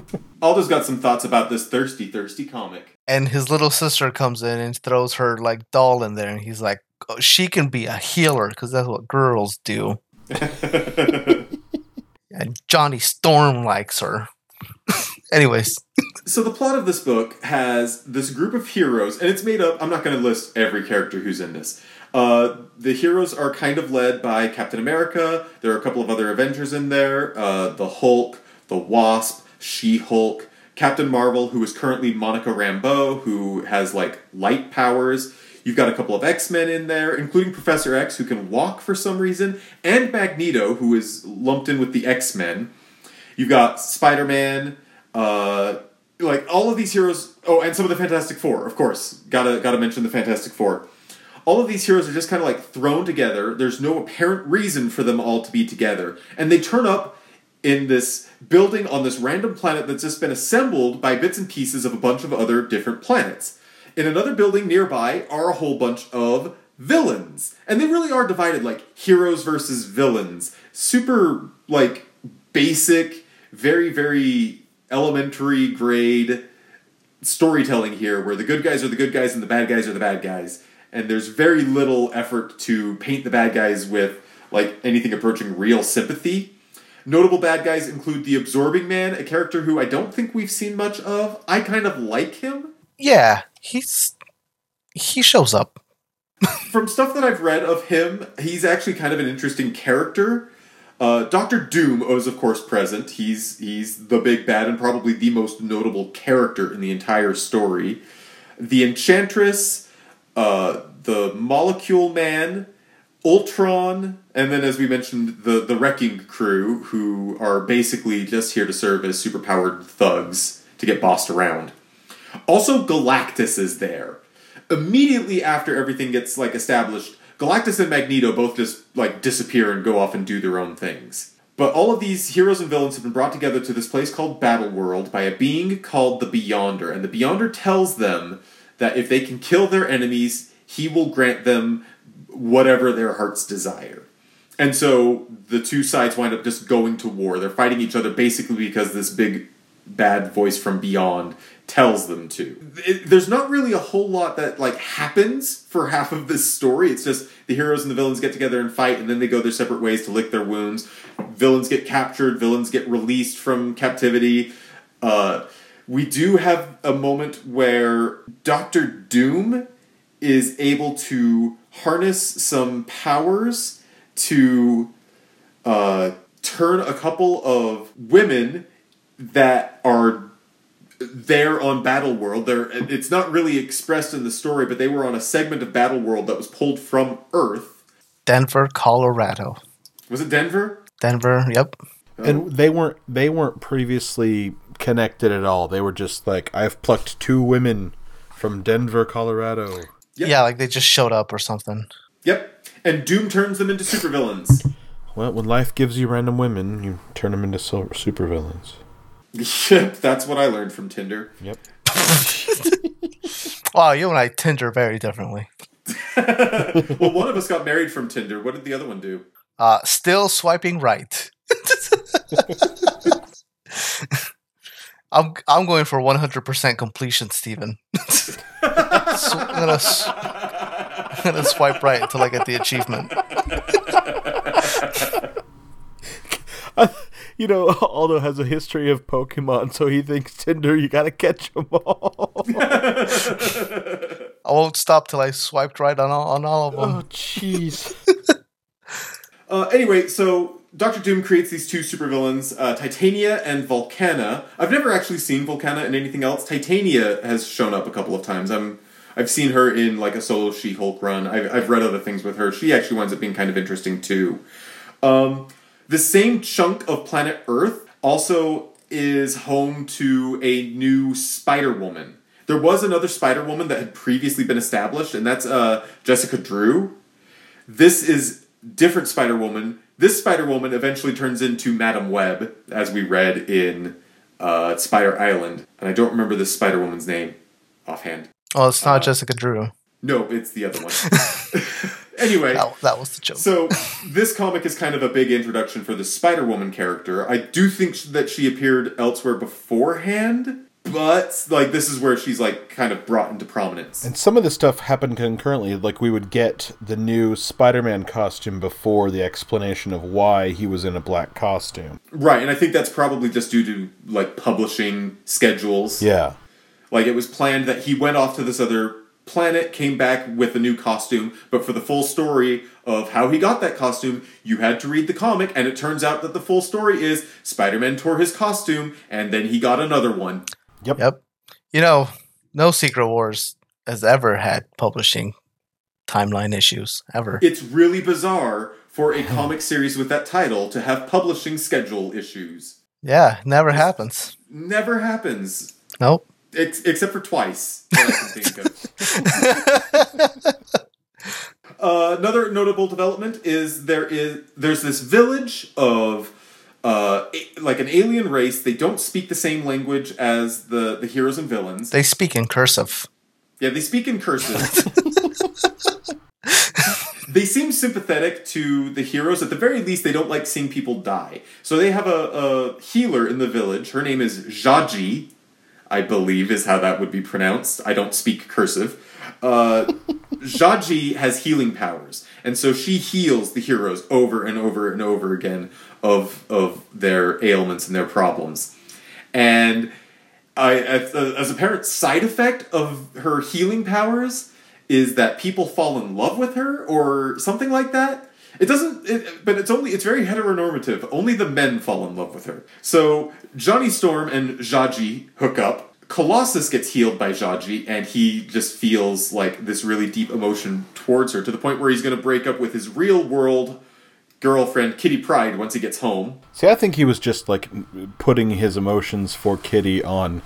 Aldo's got some thoughts about this thirsty, thirsty comic. and his little sister comes in and throws her like doll in there and he's like oh, she can be a healer because that's what girls do and johnny storm likes her anyways So the plot of this book has this group of heroes, and it's made up. I'm not going to list every character who's in this. Uh, the heroes are kind of led by Captain America. There are a couple of other Avengers in there: uh, the Hulk, the Wasp, She-Hulk, Captain Marvel, who is currently Monica Rambeau, who has like light powers. You've got a couple of X Men in there, including Professor X, who can walk for some reason, and Magneto, who is lumped in with the X Men. You've got Spider Man, uh, like all of these heroes. Oh, and some of the Fantastic Four, of course. Gotta gotta mention the Fantastic Four. All of these heroes are just kind of like thrown together. There's no apparent reason for them all to be together, and they turn up in this building on this random planet that's just been assembled by bits and pieces of a bunch of other different planets. In another building nearby are a whole bunch of villains. And they really are divided like heroes versus villains. Super like basic, very very elementary grade storytelling here where the good guys are the good guys and the bad guys are the bad guys. And there's very little effort to paint the bad guys with like anything approaching real sympathy. Notable bad guys include the Absorbing Man, a character who I don't think we've seen much of. I kind of like him. Yeah, he's he shows up. From stuff that I've read of him, he's actually kind of an interesting character. Uh, Doctor Doom is, of course, present. He's he's the big bad and probably the most notable character in the entire story. The Enchantress, uh, the Molecule Man, Ultron, and then, as we mentioned, the the Wrecking Crew, who are basically just here to serve as superpowered thugs to get bossed around. Also, Galactus is there. Immediately after everything gets like established, Galactus and Magneto both just like disappear and go off and do their own things. But all of these heroes and villains have been brought together to this place called Battle World by a being called the Beyonder, and the Beyonder tells them that if they can kill their enemies, he will grant them whatever their hearts desire. And so the two sides wind up just going to war. They're fighting each other basically because this big bad voice from beyond tells them to. It, there's not really a whole lot that like happens for half of this story. It's just the heroes and the villains get together and fight, and then they go their separate ways to lick their wounds. Villains get captured. Villains get released from captivity. Uh, we do have a moment where Doctor Doom is able to harness some powers to uh, turn a couple of women that are there on Battle World. They're, it's not really expressed in the story, but they were on a segment of Battle World that was pulled from Earth. Denver, Colorado. Was it Denver? Denver, yep. Oh. And they weren't they weren't previously connected at all. They were just like I've plucked two women from Denver, Colorado. Yep. Yeah, like they just showed up or something. Yep. And Doom turns them into supervillains. Well, when life gives you random women, you turn them into sil- supervillains. Yep, that's what I learned from Tinder. Yep. Wow, you and I Tinder very differently. well, one of us got married from Tinder. What did the other one do? Uh, still swiping right. I'm I'm going for 100% completion, Steven. so I'm, gonna, s- I'm gonna swipe right until I get the achievement. You know, Aldo has a history of Pokemon, so he thinks Tinder, you gotta catch them all. I won't stop till I swiped right on all, on all of them. oh, jeez. Uh, anyway, so Doctor Doom creates these two supervillains, uh, Titania and Volcana. I've never actually seen Volcana in anything else. Titania has shown up a couple of times. I'm I've seen her in like a solo She-Hulk run. I've, I've read other things with her. She actually winds up being kind of interesting too. Um, the same chunk of planet Earth also is home to a new Spider Woman. There was another Spider Woman that had previously been established, and that's uh, Jessica Drew. This is different Spider Woman. This Spider Woman eventually turns into Madame Web, as we read in uh, Spider Island, and I don't remember this Spider Woman's name offhand. Oh, it's not Jessica Drew. No, it's the other one. anyway, That, that was the joke. so this comic is kind of a big introduction for the Spider Woman character. I do think that she appeared elsewhere beforehand, but like this is where she's like kind of brought into prominence. And some of the stuff happened concurrently. Like we would get the new Spider-Man costume before the explanation of why he was in a black costume. Right, and I think that's probably just due to like publishing schedules. Yeah. Like it was planned that he went off to this other planet, came back with a new costume, but for the full story of how he got that costume, you had to read the comic, and it turns out that the full story is Spider-Man tore his costume, and then he got another one. Yep. Yep. You know, no Secret Wars has ever had publishing timeline issues ever. It's really bizarre for a comic series with that title to have publishing schedule issues. Yeah, never happens. Never happens. Nope. Ex- except for twice. That I can think of. Uh, another notable development is there is there's this village of uh, like an alien race. They don't speak the same language as the the heroes and villains. They speak in cursive. Yeah, they speak in cursive. they seem sympathetic to the heroes. At the very least, they don't like seeing people die. So they have a, a healer in the village. Her name is Zsaji, I believe is how that would be pronounced. I don't speak cursive. Uh, Zsaji has healing powers, and so she heals the heroes over and over and over again of of their ailments and their problems. And I, as, a, as a parent, side effect of her healing powers is that people fall in love with her or something like that. It doesn't, it, but it's only, it's very heteronormative. Only the men fall in love with her. So Johnny Storm and Zsaji hook up. Colossus gets healed by Zsaji, and he just feels like this really deep emotion towards her to the point where he's going to break up with his real world girlfriend, Kitty Pryde, once he gets home. See, I think he was just like putting his emotions for Kitty on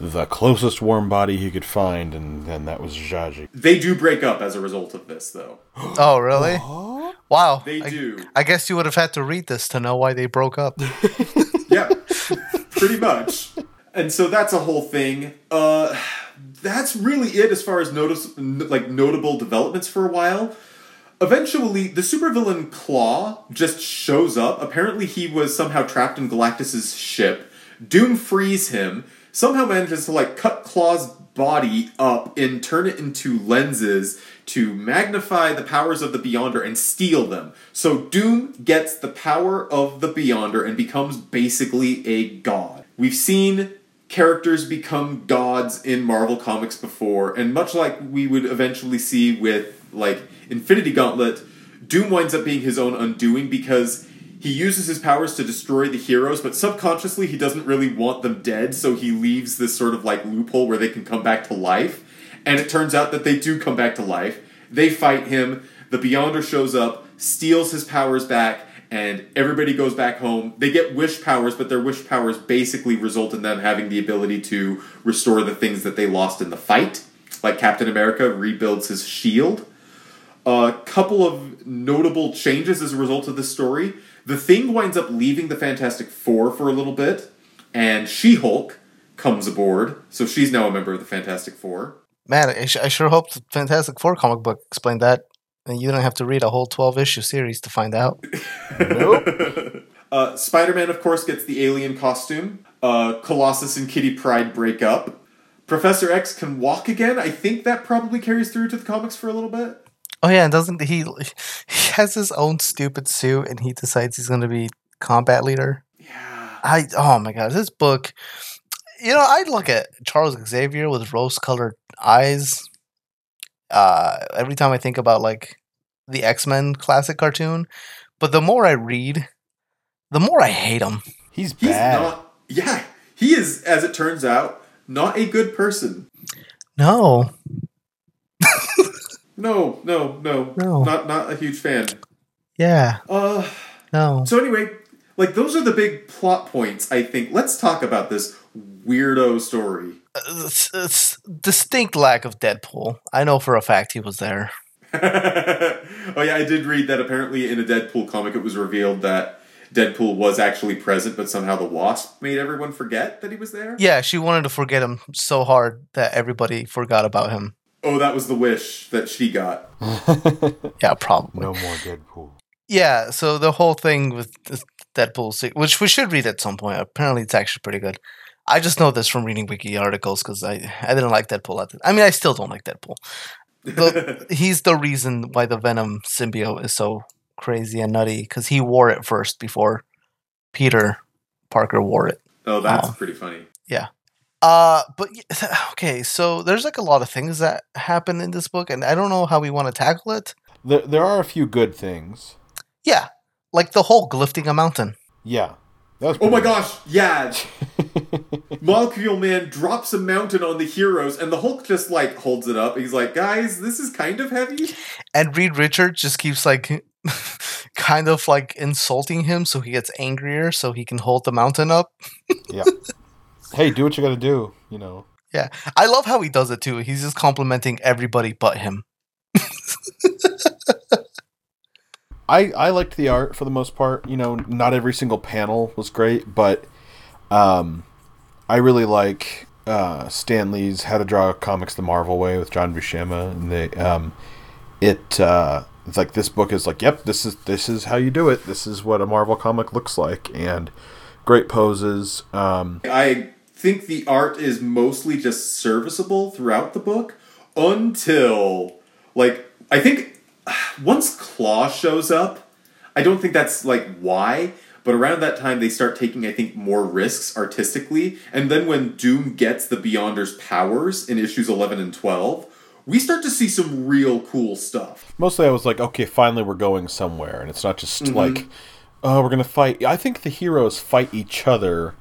the closest warm body he could find, and then that was Zsaji. They do break up as a result of this, though. Oh, really? Wow. They I, do. I guess you would have had to read this to know why they broke up. yeah, pretty much. And so that's a whole thing. Uh, that's really it as far as notice, like notable developments for a while. Eventually, the supervillain Klaw just shows up. Apparently, he was somehow trapped in Galactus's ship. Doom frees him. Somehow manages to like cut Klaw's body up and turn it into lenses to magnify the powers of the Beyonder and steal them. So Doom gets the power of the Beyonder and becomes basically a god. We've seen characters become gods in Marvel Comics before, and much like we would eventually see with like Infinity Gauntlet, Doom winds up being his own undoing because he uses his powers to destroy the heroes, but subconsciously he doesn't really want them dead, so he leaves this sort of like loophole where they can come back to life. And it turns out that they do come back to life. They fight him, the Beyonder shows up, steals his powers back, and everybody goes back home. They get wish powers, but their wish powers basically result in them having the ability to restore the things that they lost in the fight. Like Captain America rebuilds his shield. A couple of notable changes as a result of this story. The Thing winds up leaving the Fantastic Four for a little bit, and She Hulk comes aboard, so she's now a member of the Fantastic Four. Man, I, sh- I sure hope the Fantastic Four comic book explained that. And you don't have to read a whole 12 issue series to find out. Uh, Spider Man, of course, gets the alien costume. Uh, Colossus and Kitty Pryde break up. Professor X can walk again. I think that probably carries through to the comics for a little bit. Oh, yeah, and doesn't he? He has his own stupid suit and he decides he's going to be combat leader. Yeah. I, oh my god, this book. You know, I look at Charles Xavier with rose colored eyes. Uh, every time I think about like the X Men classic cartoon, but the more I read, the more I hate him. He's He's bad. not. Yeah. He is, as it turns out, not a good person. No, No, no, no. No. Not not a huge fan. yeah, Uh no. so anyway, like those are the big plot points, I think. Let's talk about this weirdo story. It's, it's distinct lack of Deadpool. I know for a fact he was there. oh yeah, I did read that apparently in a Deadpool comic it was revealed that Deadpool was actually present, but somehow the Wasp made everyone forget that he was there. Yeah, she wanted to forget him so hard that everybody forgot about him. Oh, that was the wish that she got. Yeah, probably. No more Deadpool. Yeah, so the whole thing with this Deadpool, which we should read at some point. Apparently, it's actually pretty good. I just know this from reading wiki articles because I I didn't like Deadpool. At the, I mean, I still don't like Deadpool. The, he's the reason why the Venom symbiote is so crazy and nutty because he wore it first before Peter Parker wore it. Oh, that's Oh. pretty funny. Uh, but okay, so there's like a lot of things that happen in this book, and I don't know how we want to tackle it. There, there are a few good things. Yeah, like the Hulk lifting a mountain. Yeah. That was Oh my pretty- gosh, yeah. Molecule Man drops a mountain on the heroes, and the Hulk just like holds it up. He's like, guys, this is kind of heavy. And Reed Richards just keeps like kind of like insulting him so he gets angrier so he can hold the mountain up. Yeah. hey, do what you got to do. You know. Yeah, I love how he does it too. He's just complimenting everybody but him. I I liked the art for the most part. You know, not every single panel was great, but um, I really like uh, Stan Lee's How to Draw Comics the Marvel Way with John Buscema, and they um, it uh, it's like this book is like, yep, this is this is how you do it. This is what a Marvel comic looks like, and great poses. Um, I think the art is mostly just serviceable throughout the book until, like, I think once Klaw shows up, I don't think that's like why, but around that time they start taking, I think, more risks artistically. And then when Doom gets the Beyonders' powers in issues 11 and 12, we start to see some real cool stuff. mostly, I was like, okay, finally we're going somewhere, and it's not just mm-hmm. like, oh, we're gonna fight. I think the heroes fight each other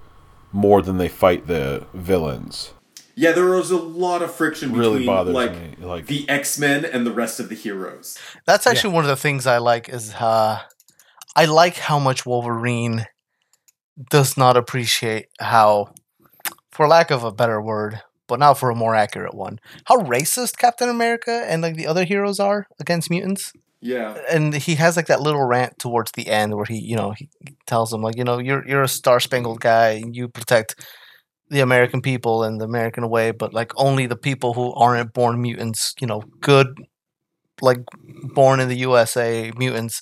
more than they fight the villains. Yeah, there was a lot of friction Really between like, me, like- the X Men and the rest of the heroes. That's actually one of the things I like is uh I like how much Wolverine does not appreciate how for lack of a better word, but now for a more accurate one, how racist Captain America and like the other heroes are against mutants. Yeah. And he has like that little rant towards the end where he, you know, he tells him like, you know, you're you're a star spangled guy and you protect the American people and the American way, but like only the people who aren't born mutants, you know, good like born in the USA mutants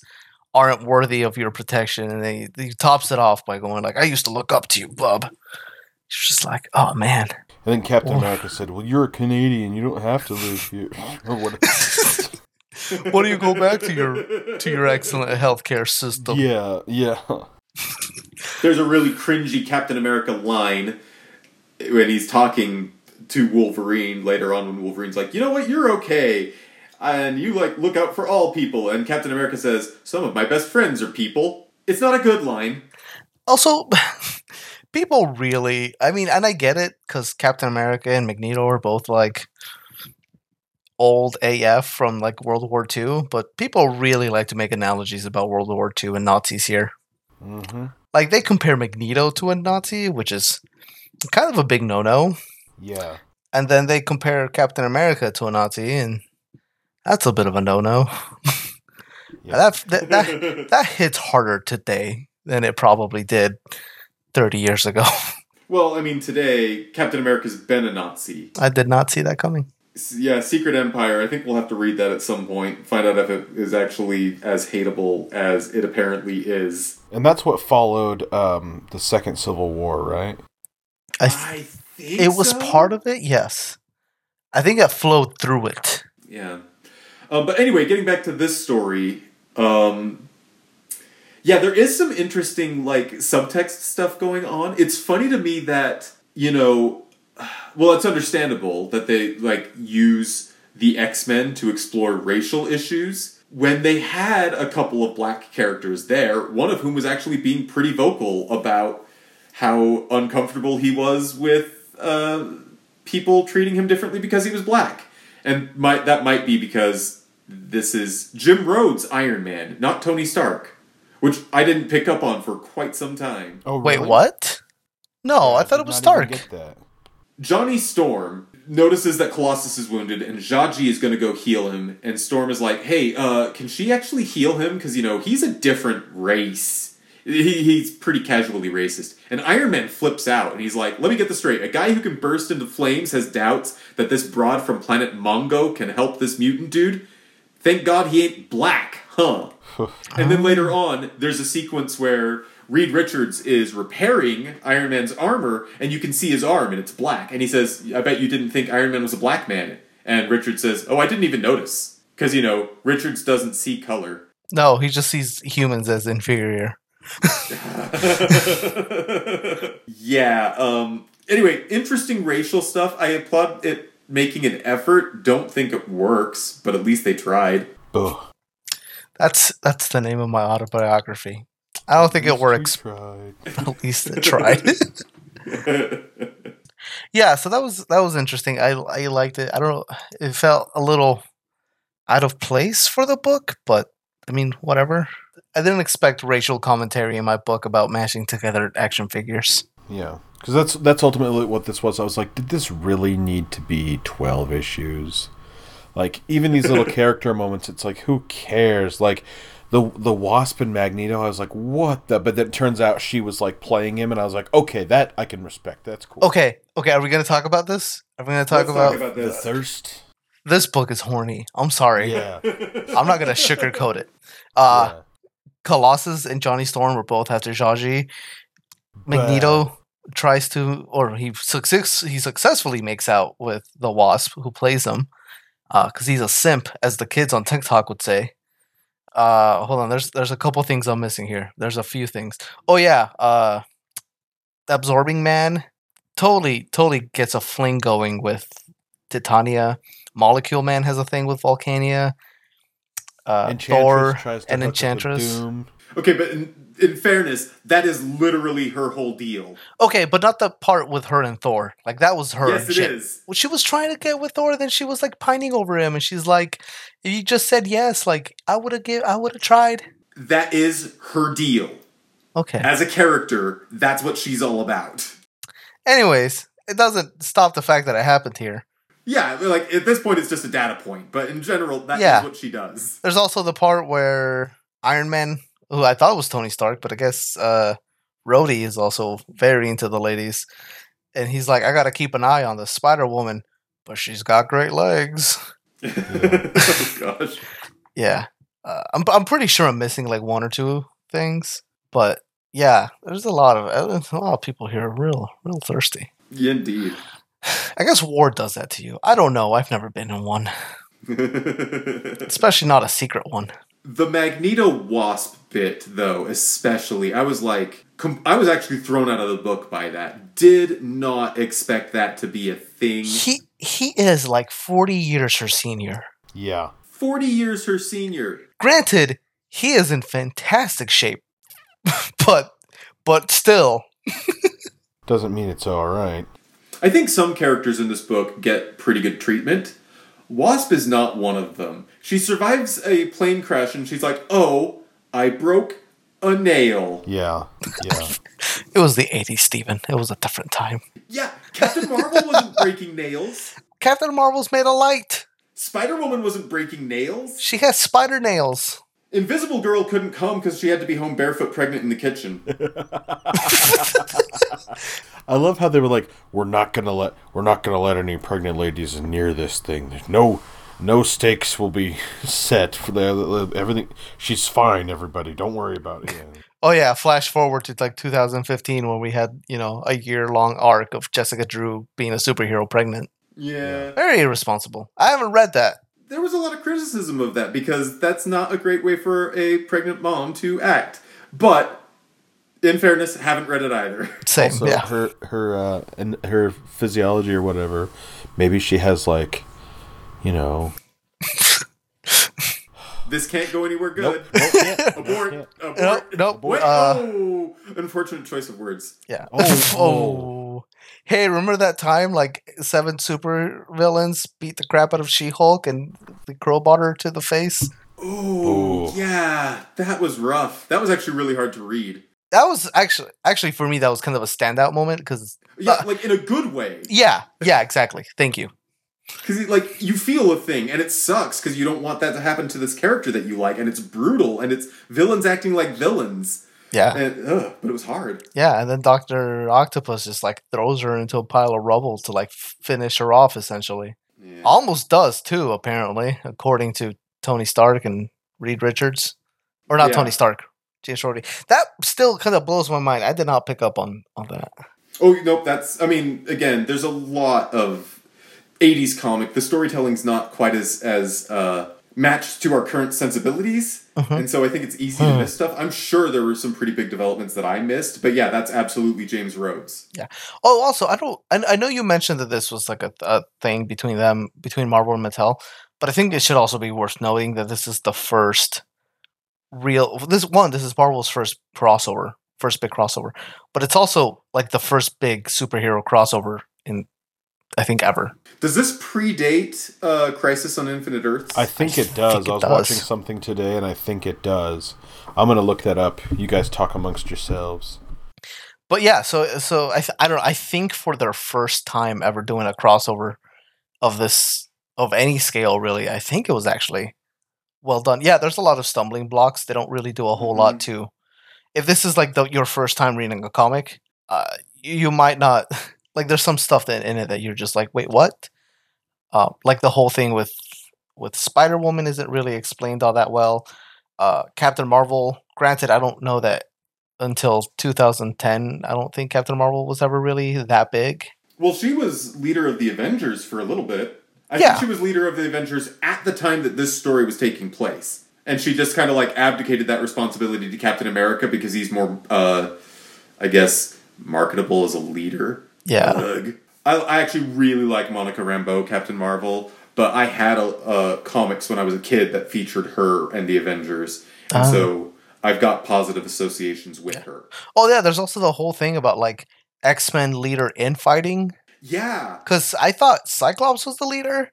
aren't worthy of your protection and they he tops it off by going like I used to look up to you, bub. It's just like, oh man. And then Captain Oof. America said, "Well, you're a Canadian. You don't have to live here." or what? Do you go back to your to your excellent healthcare system? yeah, yeah. There's a really cringy Captain America line when he's talking to Wolverine later on when Wolverine's like, you know what, you're okay. And you like look out for all people. And Captain America says, Some of my best friends are people. It's not a good line. Also, people really, I mean, and I get it because Captain America and Magneto are both like old AF from like World War II, but people really like to make analogies about World War II and Nazis here. hmm Like they compare Magneto to a Nazi, which is kind of a big no no. Yeah. And then they compare Captain America to a Nazi, and that's a bit of a no no. Yeah. that, that, that, that hits harder today than it probably did 30 years ago. well, I mean, today, Captain America's been a Nazi. I did not see that coming. S- Yeah, Secret Empire. I think we'll have to read that at some point. Find out if it is actually as hateable as it apparently is. And that's what followed um, the Second Civil War, right? I th- think it was so? part of it, yes. I think it flowed through it. Yeah. Um, but anyway, getting back to this story, um, yeah, there is some interesting like subtext stuff going on. It's funny to me that you know, well, it's understandable that they like use the X Men to explore racial issues when they had a couple of black characters there. One of whom was actually being pretty vocal about how uncomfortable he was with uh, people treating him differently because he was black. And might that might be because this is Jim Rhodes Iron Man, not Tony Stark, which I didn't pick up on for quite some time. Oh, Wait, what? No, I thought it was not even Stark. Johnny Storm notices that Colossus is wounded and Zsaji is going to go heal him and Storm is like, "Hey, uh can she actually heal him cuz you know, he's a different race." He, he's pretty casually racist. And Iron Man flips out and he's like, let me get this straight. A guy who can burst into flames has doubts that this broad from planet Mongo can help this mutant dude? Thank God he ain't black, huh? and then later on, there's a sequence where Reed Richards is repairing Iron Man's armor and you can see his arm and it's black. And he says, I bet you didn't think Iron Man was a black man. And Richards says, Oh, I didn't even notice. Because, you know, Richards doesn't see color. No, he just sees humans as inferior. yeah. Um. Anyway, interesting racial stuff. I applaud it making an effort. Don't think it works, but at least they tried. Ugh. That's that's the name of my autobiography. I don't think it works. At least it tried. yeah, so that was that was interesting. I I liked it. I don't know. It felt a little out of place for the book, but I mean, whatever. I didn't expect racial commentary in my book about mashing together action figures. Yeah, because that's that's ultimately what this was. I was like, did this really need to be twelve issues? Like even these little character moments, it's like who cares? Like the the Wasp and Magneto, I was like, what the? But then it turns out she was like playing him, and I was like, okay, that I can respect. That's cool. Okay, okay. Are we gonna talk about this? Are we gonna talk Let's about, talk about The this. thirst. this book? Is horny. I'm sorry. Yeah. I'm not gonna sugarcoat it. Uh, yeah. Colossus and Johnny Storm were both after Zsaji. Magneto tries to, or he success he successfully makes out with the Wasp who plays him, because he's a simp, as the kids on TikTok would say. Uh, hold on. There's there's a couple things I'm missing here. There's a few things. Oh yeah. Uh, absorbing man totally totally gets a fling going with Titania. Molecule Man has a thing with Volcana. Uh, Thor tries to and Enchantress. Doom. Okay, but in, in fairness, that is literally her whole deal. Okay, but not the part with her and Thor. Like that was her. yes, it shit. is. Well, she was trying to get with Thor, then she was like pining over him, and she's like, "If you just said yes, like I would have give, I would have tried." That is her deal. Okay. As a character, that's what she's all about. Anyways, it doesn't stop the fact that it happened here. Yeah, like at this point, it's just a data point, but in general, that is Yeah. what she does. There's also the part where Iron Man, who I thought was Tony Stark, but I guess uh, Rhodey is also very into the ladies, and he's like, "I got to keep an eye on the Spider Woman, but she's got great legs." oh gosh. Yeah, uh, I'm I'm pretty sure I'm missing like one or two things, but yeah, there's a lot of uh, a lot of people here are real real thirsty. Yeah, indeed. I guess war does that to you. I don't know. I've never been in one, especially not a secret one. The Magneto Wasp bit, though, especially, I was like, com- I was actually thrown out of the book by that. Did not expect that to be a thing. He he is like 40 years her senior. Yeah. 40 years her senior. Granted, he is in fantastic shape, but but still, Doesn't mean it's all right. I think some characters in this book get pretty good treatment. Wasp is not one of them. She survives a plane crash and she's like, oh, I broke a nail. Yeah. Yeah. it was the 80s, Steven. It was a different time. Yeah, Captain Marvel wasn't breaking nails. Captain Marvel's made of light. Spider Woman wasn't breaking nails. She has spider nails. Invisible Girl couldn't come because she had to be home barefoot pregnant in the kitchen. I love how they were like, "We're not gonna let we're not gonna let any pregnant ladies near this thing. There's no no stakes will be set for the everything. She's fine. Everybody, don't worry about it." Yeah. Oh yeah, flash forward to like 2015 when we had, you know, a year long arc of Jessica Drew being a superhero pregnant. Yeah. Very irresponsible. I haven't read that. There was a lot of criticism of that because that's not a great way for a pregnant mom to act. But, in fairness, haven't read it either. Same, Also, yeah. her her uh, and her physiology or whatever. Maybe she has like, you know, This can't go anywhere good. nope, can't. Abort. Can't. Abort. Nope, nope. Wait, Uh, oh, unfortunate choice of words. Yeah. Oh, oh. Hey, remember that time like seven super villains beat the crap out of She-Hulk and they crowbar her to the face? Ooh, Ooh. yeah, that was rough. That was actually really hard to read. That was actually actually for me that was kind of a standout moment because Yeah, like in a good way. yeah, yeah, exactly. Thank you. Because like you feel a thing, and it sucks because you don't want that to happen to this character that you like, and it's brutal, and it's villains acting like villains, Yeah. and ugh, but it was hard. Yeah, and then Doctor Octopus just like throws her into a pile of rubble to like finish her off, essentially. Yeah. Almost does too, apparently, according to Tony Stark and Reed Richards, or not Yeah. Tony Stark, James Rhodey. That still kind of blows my mind. I did not pick up on on that. Oh nope, that's. I mean, again, there's a lot of '80s comic. The storytelling's not quite as as uh, matched to our current sensibilities, and so I think it's easy to miss stuff. I'm sure there were some pretty big developments that I missed, but yeah, that's absolutely James Rhodes. Yeah. Oh, also, I don't. I, I know you mentioned that this was like a, a thing between them, between Marvel and Mattel, but I think it should also be worth noting that this is the first real. This one, this is Marvel's first crossover, first big crossover, but it's also like the first big superhero crossover in, I think, ever. Does this predate uh, Crisis on Infinite Earths? I think it does. think it I was does. watching something today, and I think it does. I'm gonna look that up. You guys talk amongst yourselves. but yeah, so so I th- I don't know, I think for their first time ever doing a crossover of this of any scale really, I think it was actually well done. Yeah, there's a lot of stumbling blocks. They don't really do a whole lot to. If this is like the, your first time reading a comic, uh, you, you might not like. There's some stuff that in it that you're just like, wait, what? Uh, like the whole thing with with Spider Woman isn't really explained all that well. Uh, Captain Marvel, granted, I don't know that until 2010. I don't think Captain Marvel was ever really that big. Well, she was leader of the Avengers for a little bit. I Yeah. think she was leader of the Avengers at the time that this story was taking place. And she just kind of like abdicated that responsibility to Captain America because he's more, uh, I guess, marketable as a leader. Yeah. Ugh. I, I actually really like Monica Rambeau, Captain Marvel, but I had a, a comics when I was a kid that featured her and the Avengers, and Ah. so I've got positive associations with her. Oh yeah, there's also the whole thing about like X Men leader infighting. Yeah, Because I thought Cyclops was the leader,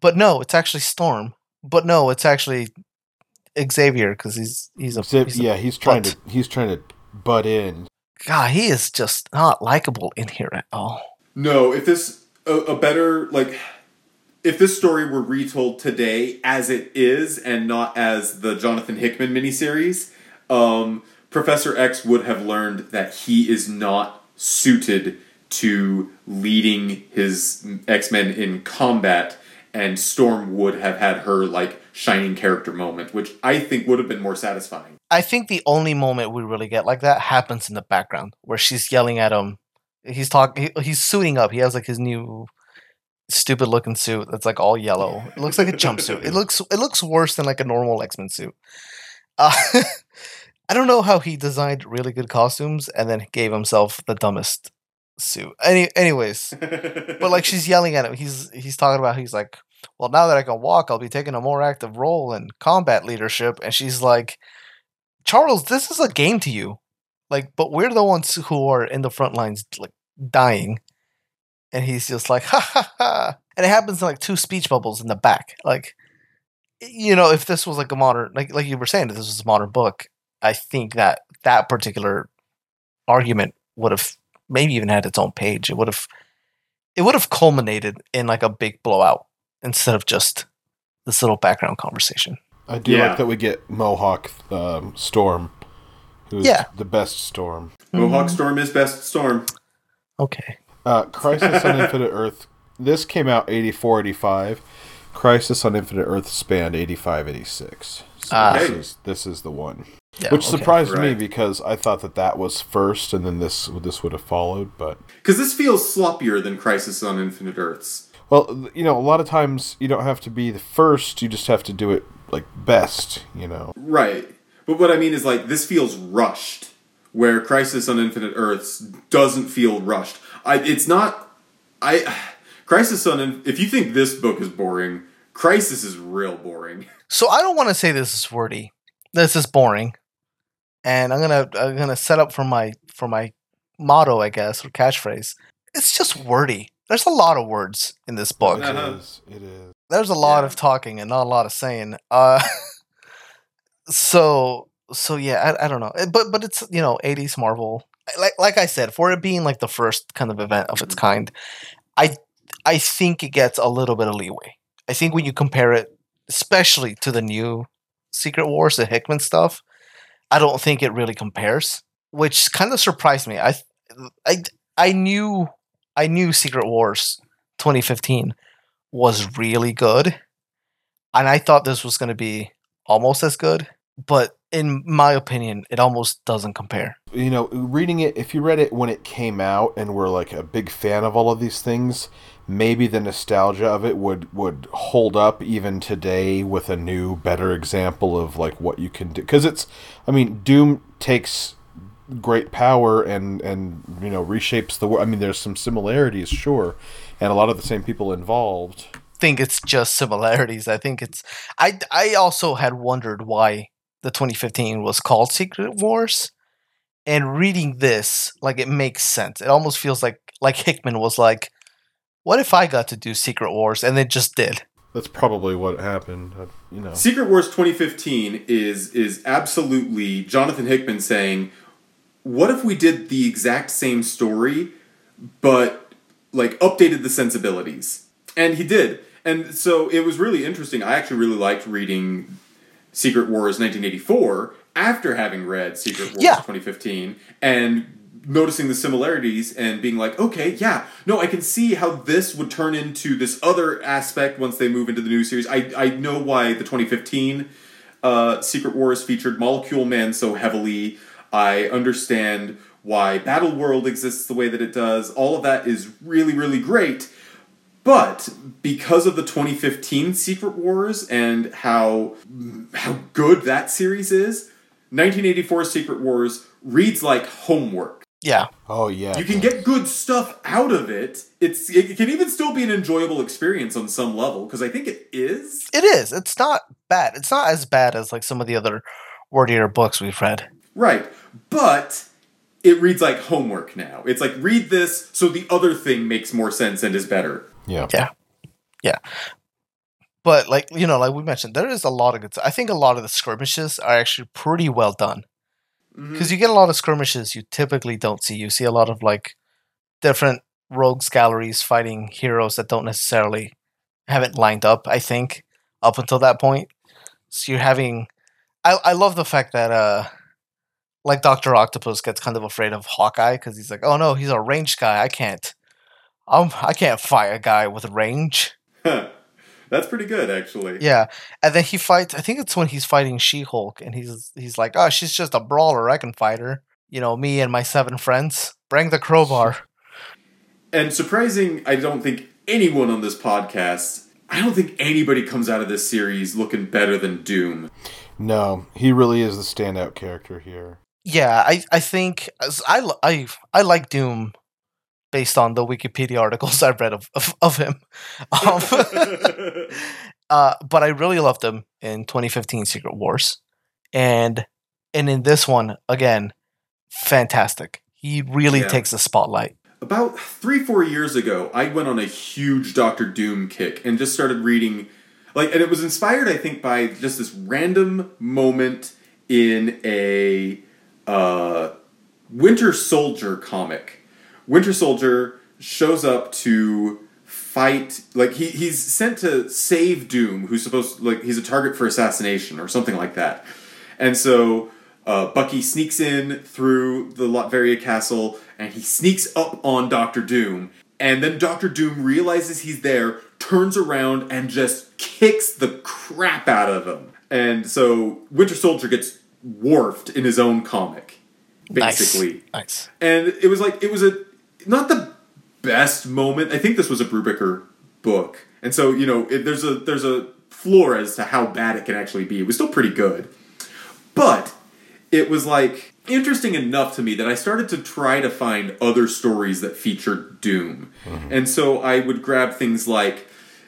but no, it's actually Storm. But no, it's actually Xavier because he's he's a, So, he's a yeah, he's trying butt. to he's trying to butt in. God. He is just not likable in here at all. No, if this a, a better like if this story were retold today as it is and not as the Jonathan Hickman miniseries, um, Professor X would have learned that he is not suited to leading his X Men in combat, and Storm would have had her like shining character moment, which I think would have been more satisfying. I think the only moment we really get like that happens in the background where she's yelling at him. He's talking. He, he's suiting up. He has like his new stupid looking suit that's like all yellow. It looks like a jumpsuit. It looks it looks worse than like a normal X Men suit. Uh, I don't know how he designed really good costumes and then gave himself the dumbest suit. Any anyways, but like she's yelling at him. He's he's talking about he's like, well, now that I can walk, I'll be taking a more active role in combat leadership. And she's like, Charles, this is a game to you. Like, but we're the ones who are in the front lines, like dying. And he's just like, ha ha ha. And it happens in like two speech bubbles in the back. Like, you know, if this was like a modern, like like you were saying, if this was a modern book, I think that that particular argument would have maybe even had its own page. It would have, it would have culminated in like a big blowout instead of just this little background conversation. I do Yeah. like that we get Mohawk um, Storm, who's Yeah. the best Storm. Mohawk Storm is best Storm. Okay. Uh, Crisis on Infinite Earth. This came out 84, 85. Crisis on Infinite Earth spanned 85, 86. So Ah. this, Okay. is, this is the one. Yeah, Which okay. surprised me because I thought that that was first and then this this would have followed. But, Because this feels sloppier than Crisis on Infinite Earths. Well, you know, a lot of times you don't have to be the first, you just have to do it, like, best, you know. Right. But what I mean is like this feels rushed, where Crisis on Infinite Earths doesn't feel rushed. I it's not I Crisis on In- if you think this book is boring, Crisis is real boring. So I don't want to say this is wordy. This is boring, and I'm gonna I'm gonna set up for my for my motto, I guess, or catchphrase. It's just wordy. There's a lot of words in this book. Uh-huh. It is. It is. There's a lot Yeah. of talking and not a lot of saying. Uh, so so yeah, I, I don't know, but but it's you know 80s Marvel. Like like I said, for it being like the first kind of event of its kind, I I think it gets a little bit of leeway. I think when you compare it, especially to the new Secret Wars, the Hickman stuff, I don't think it really compares, which kind of surprised me. I I I knew I knew Secret Wars 2015 was really good, and I thought this was going to be almost as good, but in my opinion, it almost doesn't compare. you know, reading it, if you read it when it came out and were like a big fan of all of these things, maybe the nostalgia of it would would hold up even today with a new, better example of like what you can do. Because it's, I mean, Doom takes great power and and you know reshapes the world. I mean, there's some similarities, sure, and a lot of the same people involved. think it's just similarities. I think it's I I also had wondered why the 2015 was called Secret Wars. And reading this, like it makes sense. It almost feels like like Hickman was like, "What if I got to do Secret Wars?" and they just did. That's probably what happened. uh, You know, Secret Wars 2015 is is absolutely Jonathan Hickman saying what if we did the exact same story, but like updated the sensibilities? And he did. And so it was really interesting. I actually really liked reading Secret Wars 1984 after having read Secret Wars Yeah. 2015 and noticing the similarities and being like, okay, yeah, no, I can see how this would turn into this other aspect once they move into the new series. I, I know why the 2015 uh, Secret Wars featured Molecule Man so heavily. I understand why Battle World exists the way that it does. All of that is really, really great. But because of the 2015 Secret Wars and how how good that series is, 1984 Secret Wars reads like homework. Yeah. Oh yeah. You can get good stuff out of it. It's it can even still be an enjoyable experience on some level because I think it is. It is. It's not bad. It's not as bad as like some of the other wordier books we've read. Right. But it reads like homework now. It's like read this so the other thing makes more sense and is better. yeah. Yeah. Yeah. But like you know, like we mentioned, there is a lot of good. I think a lot of the skirmishes are actually pretty well done because you get a lot of skirmishes you typically don't see. You see a lot of like different rogues galleries fighting heroes that don't necessarily haven't lined up. I think up until that point, so you're having. I I love the fact that uh, like Doctor Octopus gets kind of afraid of Hawkeye because he's like, oh no, he's a ranged guy. I can't. Um, I can't fight a guy with range. That's pretty good actually. Yeah, and then he fights. I think it's when he's fighting She Hulk, and he's he's like, "Oh, she's just a brawler. I can fight her." You know, me and my seven friends. Bring the crowbar. And surprising, I don't think anyone on this podcast, I don't think anybody comes out of this series looking better than Doom. No, he really is the standout character here. Yeah, I I think I I I like Doom, based on the Wikipedia articles I've read of of, of him. Um, uh, but I really loved him in 2015 Secret Wars, and and in this one again, fantastic. He really Yeah. takes the spotlight. About three, four years ago, I went on a huge Doctor Doom kick and just started reading. Like, and it was inspired, I think, by just this random moment in a uh, Winter Soldier comic. Winter Soldier shows up to fight like he, he's sent to save Doom, who's supposed like he's a target for assassination or something like that. And so uh, Bucky sneaks in through the Latveria castle and he sneaks up on Doctor Doom. And then Doctor Doom realizes he's there, turns around, and just kicks the crap out of him. And so Winter Soldier gets warfed in his own comic, basically Nice. and it was like it was a not the best moment. I think this was a Brubaker book, and so you know it, there's a there's a floor as to how bad it can actually be. It was still pretty good, but it was like interesting enough to me that I started to try to find other stories that featured Doom, mm-hmm. and so I would grab things like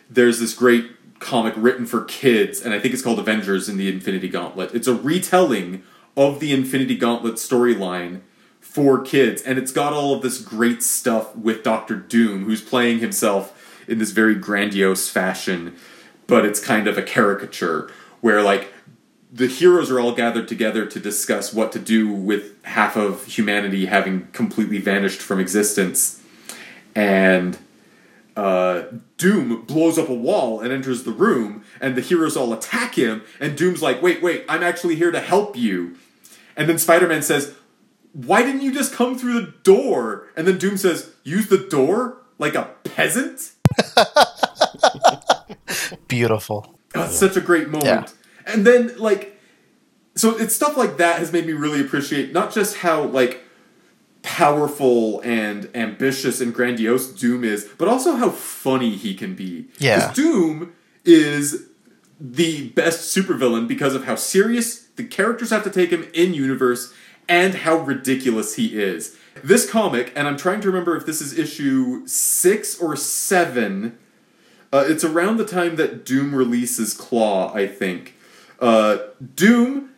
there's this great comic written for kids, and I think it's called Avengers in the Infinity Gauntlet. It's a retelling of the Infinity Gauntlet storyline for kids, and it's got all of this great stuff with Doctor Doom, who's playing himself in this very grandiose fashion, but it's kind of a caricature where like the heroes are all gathered together to discuss what to do with half of humanity having completely vanished from existence, and uh, Doom blows up a wall and enters the room, and the heroes all attack him, and Doom's like, wait, wait, I'm actually here to help you. And then Spider Man says, Why didn't you just come through the door? And then Doom says, Use the door? Like a peasant? Beautiful. Oh, it's such a great moment. Yeah. And then, like, so it's stuff like that has made me really appreciate not just how, like, powerful and ambitious and grandiose Doom is, but also how funny he can be. Yeah. Doom is the best supervillain because of how serious the characters have to take him in universe and how ridiculous he is. This comic, and I'm trying to remember if this is issue six or seven. Uh, it's around the time that Doom releases Klaw, I think. Uh, Doom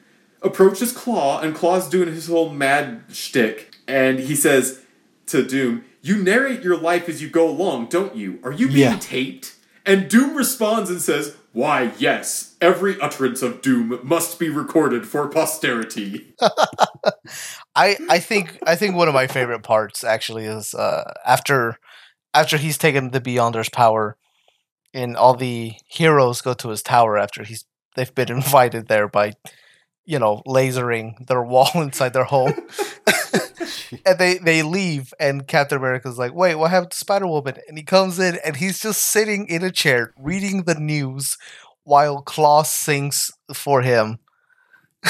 approaches Klaw, and Klaw's doing his whole mad shtick, and he says to Doom, "You narrate your life as you go along, don't you? Are you being Yeah. taped?" And Doom responds and says, "Why, yes. Every utterance of Doom must be recorded for posterity." I I think I think one of my favorite parts actually is uh, after after he's taken the Beyonder's power, and all the heroes go to his tower after he's they've been invited there by, you know, lasering their wall inside their home, and they they leave, and Captain America's like, "Wait, what happened to Spider Woman?" And he comes in, and he's just sitting in a chair reading the news while Klaw sings for him.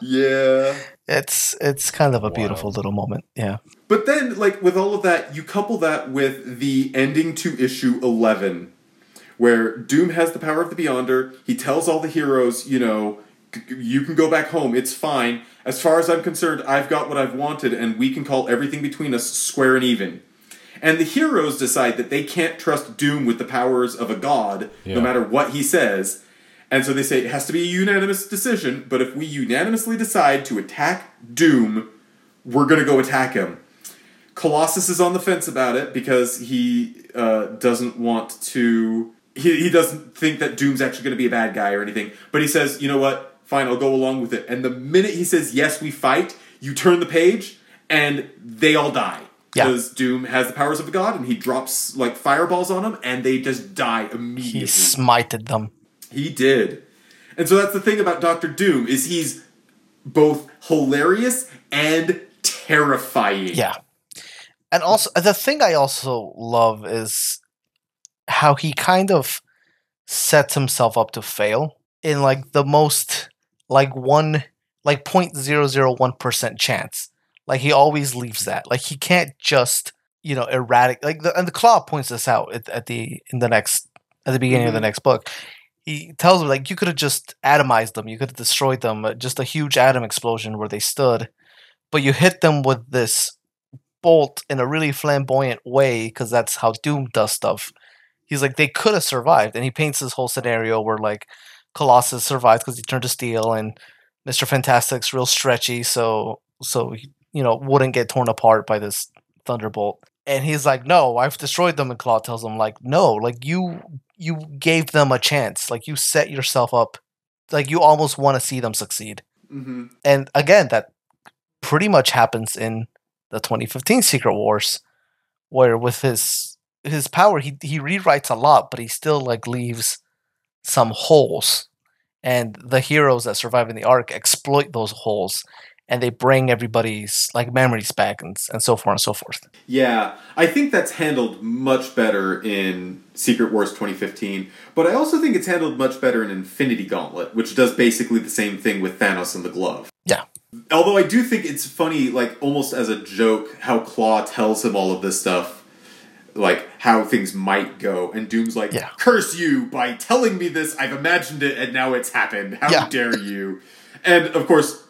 yeah. It's it's kind of a beautiful little moment. Yeah. But then, like, with all of that, you couple that with the ending to issue 11, where Doom has the power of the Beyonder. He tells all the heroes, you know, "C- you can go back home, it's fine. As far as I'm concerned, I've got what I've wanted, and we can call everything between us square and even. And the heroes decide that they can't trust Doom with the powers of a god, Yeah. no matter what he says. And so they say it has to be a unanimous decision, but if we unanimously decide to attack Doom, we're going to go attack him. Colossus is on the fence about it because he uh, doesn't want to. He, he doesn't think that Doom's actually going to be a bad guy or anything. But he says, you know what? Fine, I'll go along with it. And the minute he says, yes, we fight, you turn the page and they all die. Yeah. Because Doom has the powers of a god and he drops like fireballs on them and they just die immediately. He smited them. He did. And so that's the thing about Doctor Doom is he's both hilarious and terrifying. Yeah. And also the thing I also love is how he kind of sets himself up to fail in like the most like one like 0.001% chance. Like he always leaves that. Like he can't just, you know, erratic like the and the Klaw points this out at, at the in the next at the beginning of the Mhm. next book. He tells me like you could have just atomized them, you could have destroyed them, uh, just a huge atom explosion where they stood, but you hit them with this bolt in a really flamboyant way because that's how Doom does stuff. He's like they could have survived, and he paints this whole scenario where like Colossus survives because he turned to steel, and Mister Fantastic's real stretchy, so so he, you know wouldn't get torn apart by this thunderbolt. And he's like, "No, I've destroyed them." And Klaw tells him, "Like, no, like you you gave them a chance. Like you set yourself up. Like you almost want to see them succeed." hmm and again that pretty much happens in the 2015 secret wars where with his his power he he rewrites a lot but he still like leaves some holes and the heroes that survive in the arc exploit those holes and they bring everybody's like memories back and, and so forth and so forth Yeah, I think that's handled much better in Secret Wars 2015, but I also think it's handled much better in Infinity Gauntlet, which does basically the same thing with Thanos and the glove. yeah Although I do think it's funny, like almost as a joke, how Klaw tells him all of this stuff, like how things might go, and Doom's like, Yeah. "Curse you! By telling me this, I've imagined it, and now it's happened. How Yeah. dare you!" And of course,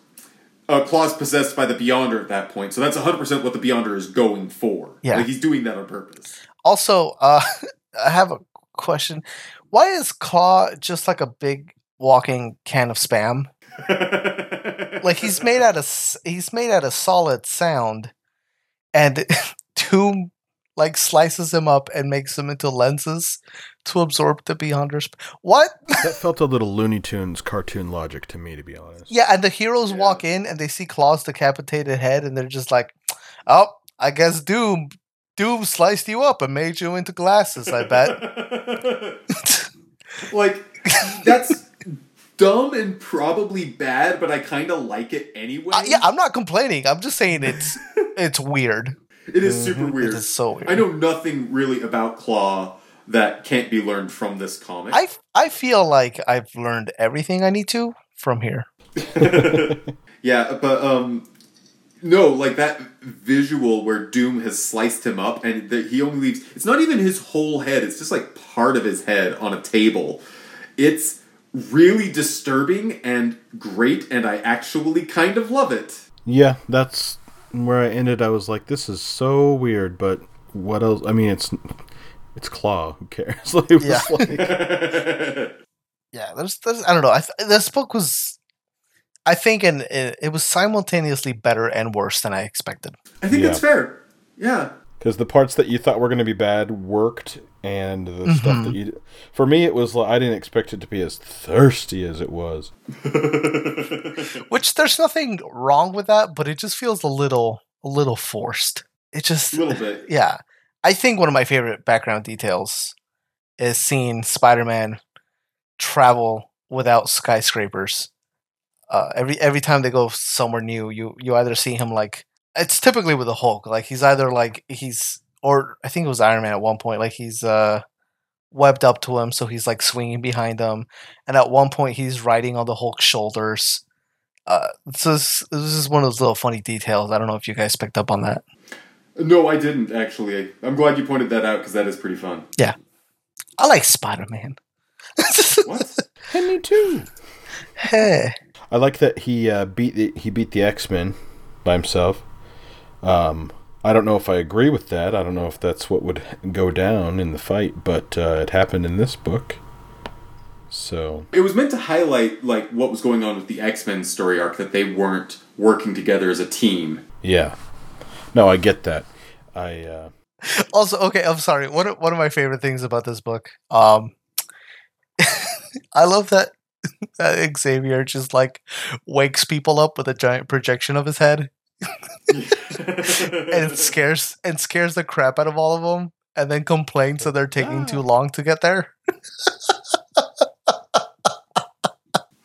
uh, Klaw's possessed by the Beyonder at that point, so that's 100% what the Beyonder is going for. Yeah. like he's doing that on purpose. also uh i have a question why is Klaw just like a big walking can of spam like he's made out of he's made out of solid sound and doom like slices him up and makes him into lenses to absorb the beyonders what That felt a little Looney Tunes cartoon logic to me, to be honest. yeah and the heroes Yeah. walk in and they see Klaw's decapitated head and they're just like oh i guess doom doom sliced you up and made you into glasses i bet like that's dumb and probably bad, but I kind of like it anyway. Uh, yeah i'm not complaining i'm just saying it's it's weird it is super Mhm. weird. it is so weird I know nothing really about Klaw that can't be learned from this comic. I, I feel like I've learned everything I need to from here. yeah, but um, no, like that visual where Doom has sliced him up, and that he only leaves. It's not even his whole head; it's just like part of his head on a table. It's really disturbing and great, and I actually kind of love it. Yeah, that's where I ended. I was like, this is so weird, but what else? I mean, it's it's Klaw. Who cares? like, it Yeah. like- Yeah, there's, there's I don't know. I th- this book was, I think, and it, it was simultaneously better and worse than I expected. I think Yeah. that's fair. Yeah. Because the parts that you thought were going to be bad worked and the stuff that you. For me, it was like I didn't expect it to be as thirsty as it was. Which there's nothing wrong with that, but it just feels a little a little forced. It just A little bit. yeah. I think one of my favorite background details is seeing Spider-Man travel without skyscrapers. Uh, every every time they go somewhere new, you you either see him like it's typically with the Hulk, like he's either like he's or I think it was Iron Man at one point, like he's uh webbed up to him, so he's like swinging behind him, and at one point he's riding on the Hulk's shoulders. Uh, so this, this is one of those little funny details. I don't know if you guys picked up on that. No, I didn't actually. I'm glad you pointed that out because that is pretty fun. Yeah, I like Spider Man. What? And me too. hey. I like that he uh, beat the, he beat the X Men by himself. Um, I don't know if I agree with that. I don't know if that's what would go down in the fight, but uh, it happened in this book. So it was meant to highlight like what was going on with the X Men story arc that they weren't working together as a team. yeah, no, I get that. I uh, Also, okay, I'm sorry. One of, one of my favorite things about this book, um, I love that, that Xavier just like wakes people up with a giant projection of his head and scares and scares the crap out of all of them, and then complains that they're taking too long to get there.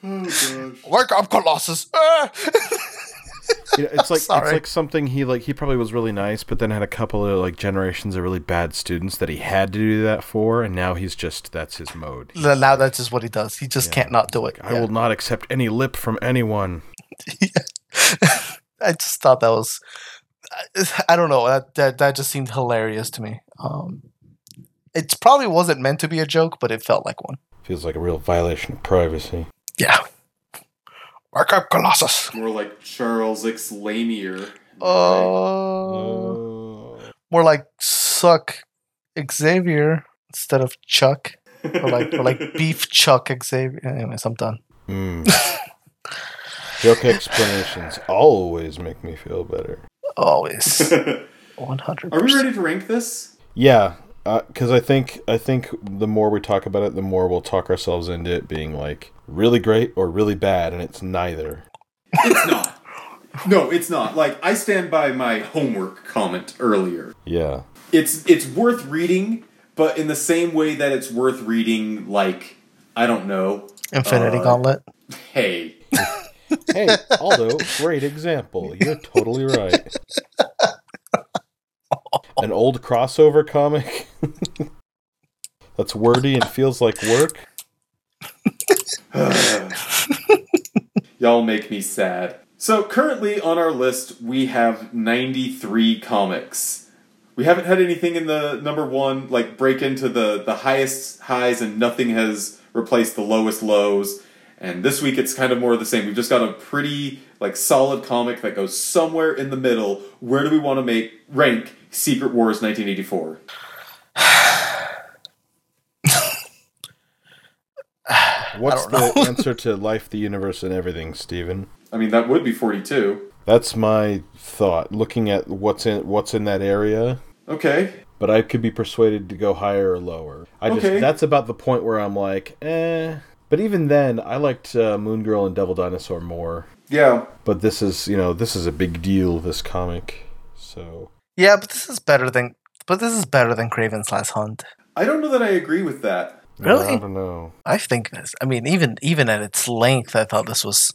Oh. Wake up, Colossus! Ah! you know, it's like it's like something he like he probably was really nice, but then had a couple of like generations of really bad students that he had to do that for, and now he's just that's his mode. Then now that's just what he does. He just can't not do it. I Yeah. will not accept any lip from anyone. I just thought that was I- I don't know that that, that just seemed hilarious to me. Um, it probably wasn't meant to be a joke, but it felt like one. Feels like a real violation of privacy. Yeah. Wake up, Colossus. More like Charles X Lanier. Oh, more like suck Xavier instead of Chuck, or like or like beef Chuck Xavier. Anyways, I'm done. Mm. Joke explanations always make me feel better. Always, one hundred. Are we ready to rank this? Yeah, because I think I think the more we talk about it, the more we'll talk ourselves into it being like really great or really bad, and it's neither. It's not. No, it's not. Like I stand by my homework comment earlier. Yeah, It's it's worth reading, but in the same way that it's worth reading like I don't know. Infinity Uh, Gauntlet. Hey, hey, Aldo, great example. You're totally right. An old crossover comic that's wordy and feels like work. Y'all make me sad. So currently on our list we have 93 comics. We haven't had anything in the number one like break into the the highest highs and nothing has replaced the lowest lows. And this week it's kind of more of the same. We've just got a pretty like solid comic that goes somewhere in the middle. Where do we want to make rank Secret Wars 1984? What's the answer to life, the universe, and everything, Steven? I mean that would be 42. That's my thought. Looking at what's in what's in that area, Okay. but I could be persuaded to go higher or lower. I just Okay. that's about the point where I'm like, eh. But even then, I liked uh, Moon Girl and Devil Dinosaur more. Yeah. But this is, you know, this is a big deal. This comic, so Yeah, but this is better than. But this is better than Kraven's Last Hunt. I don't know that I agree with that. Really? I don't know. I think this. I mean, even even at its length, I thought this was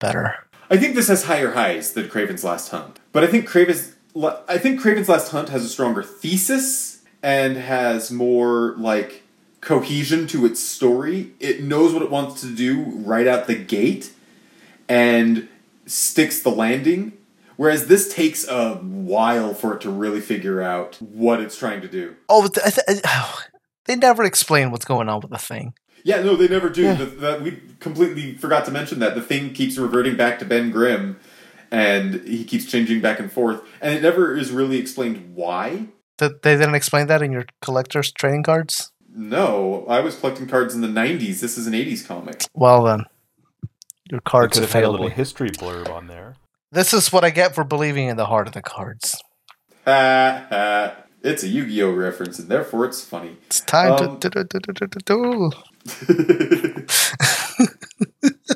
better. I think this has higher highs than Kraven's Last Hunt, but I think Kraven's I think Kraven's Last Hunt has a stronger thesis and has more like cohesion to its story. It knows what it wants to do right out the gate and sticks the landing. Whereas this takes a while for it to really figure out what it's trying to do. Oh, th- th- they never explain what's going on with the thing. Yeah, no, they never do. The, that we completely forgot to mention that the thing keeps reverting back to Ben Grimm, and he keeps changing back and forth, and it never is really explained why. That they didn't explain that in your collector's trading cards. No, I was collecting cards in the '90s. This is an '80s comic. Well then, your I cards could have have had a little history blurb on there. This is what I get for believing in the heart of the cards. Ha ha. It's a Yu-Gi-Oh reference, and therefore it's funny. It's time Um, to do, do, do, do, do, do.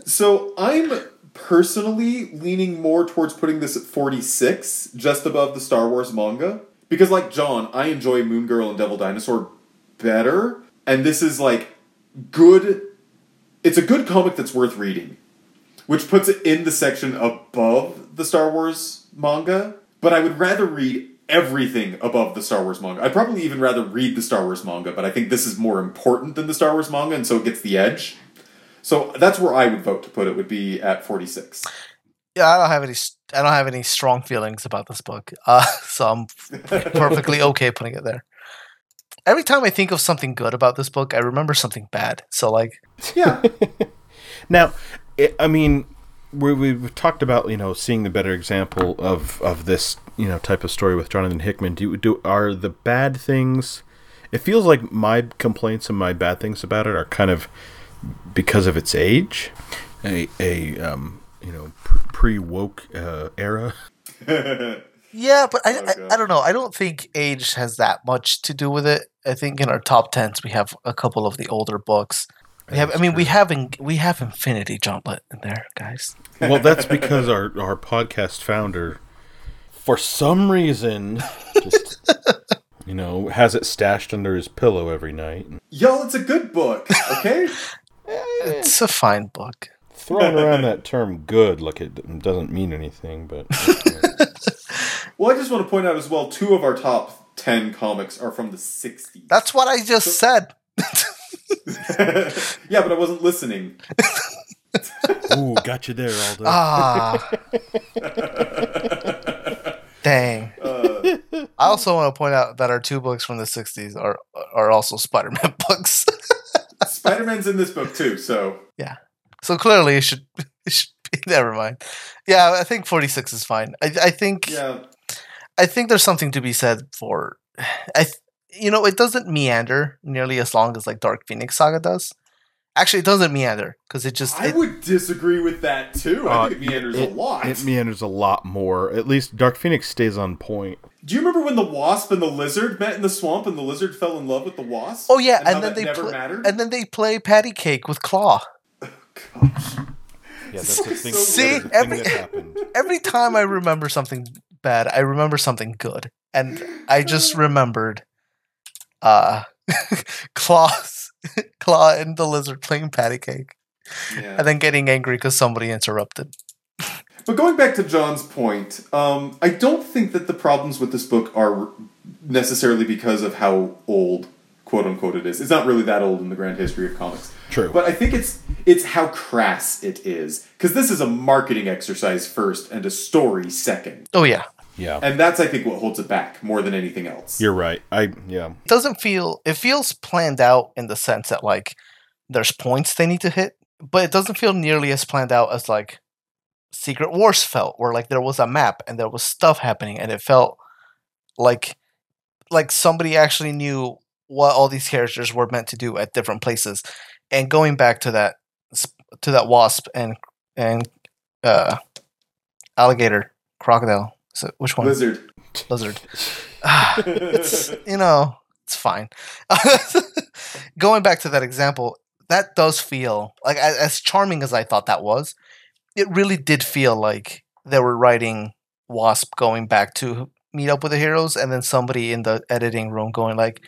So I'm personally leaning more towards putting this at 46, just above the Star Wars manga. Because, like John, I enjoy Moon Girl and Devil Dinosaur better. And this is like good. It's a good comic that's worth reading, which puts it in the section above the Star Wars manga. But I would rather read everything above the Star Wars manga. I'd probably even rather read the Star Wars manga, but I think this is more important than the Star Wars manga, and so it gets the edge. So that's where I would vote to put it. Would be at 46. Yeah, I don't have any. I don't have any strong feelings about this book, uh, so I'm perfectly okay putting it there. Every time I think of something good about this book, I remember something bad. So like, Yeah. Now, i I mean, we, we've talked about you know seeing the better example of of this you know type of story with Jonathan Hickman. Do do are the bad things? It feels like my complaints and my bad things about it are kind of because of its age, a a um you know pre woke uh, era. yeah, but I, oh Okay. I, I don't know. I don't think age has that much to do with it. I think in our top tens we have a couple of the older books. We have. I That's mean, we true. have in, we have Infinity Gauntlet in there, guys. Well, that's because our our podcast founder, for some reason, just you know has it stashed under his pillow every night. Y'all, it's a good book, okay? It's a fine book. throwing around that term good like it doesn't mean anything but well, I just want to point out as well two of our top 10 comics are from the 60s. That's what I just said. yeah, but I wasn't listening. ooh got you there aldo Ah. Dang. Uh, I also want to point out that our two books from the '60s are are also Spider-Man books. Spider Man's in this book too, so. Yeah. So clearly, it should it should be. Never mind. Yeah, I think 46 is fine. I, I think Yeah. I think there's something to be said for. I th- you know it doesn't meander nearly as long as like Dark Phoenix Saga does. Actually, it doesn't meander because it just I it, would disagree with that too. I Uh, think it meanders it, a lot. it meanders a lot more at least dark phoenix stays on point Do you remember when the wasp and the lizard met in the swamp and the lizard fell in love with the wasp? Oh yeah, how and, then they never pl- mattered. and then they play patty cake with Klaw. Gosh. yeah that's the thing, See, that's the thing every- that happened Every time I remember something bad, I remember something good, and I just remembered, uh, Klaw's Klaw and the lizard playing patty cake, Yeah. and then getting angry because somebody interrupted. But going back to John's point, um, I don't think that the problems with this book are necessarily because of how old, quote unquote, it is. It's not really that old in the grand history of comics. True. But I think it's it's how crass it is because this is a marketing exercise first and a story second, Oh yeah, yeah and that's I think what holds it back more than anything else. you're right i yeah it doesn't feel it feels planned out in the sense that like there's points they need to hit, but it doesn't feel nearly as planned out as like Secret Wars felt, where like there was a map and there was stuff happening, and it felt like like somebody actually knew what all these characters were meant to do at different places. And going back to that to that wasp and and uh, alligator, crocodile, so which one? Lizard. Lizard. Ah, it's you know it's fine. Going back to that example, that does feel like as, as charming as I thought that was. It really did feel like they were writing Wasp going back to meet up with the heroes, and then somebody in the editing room going like,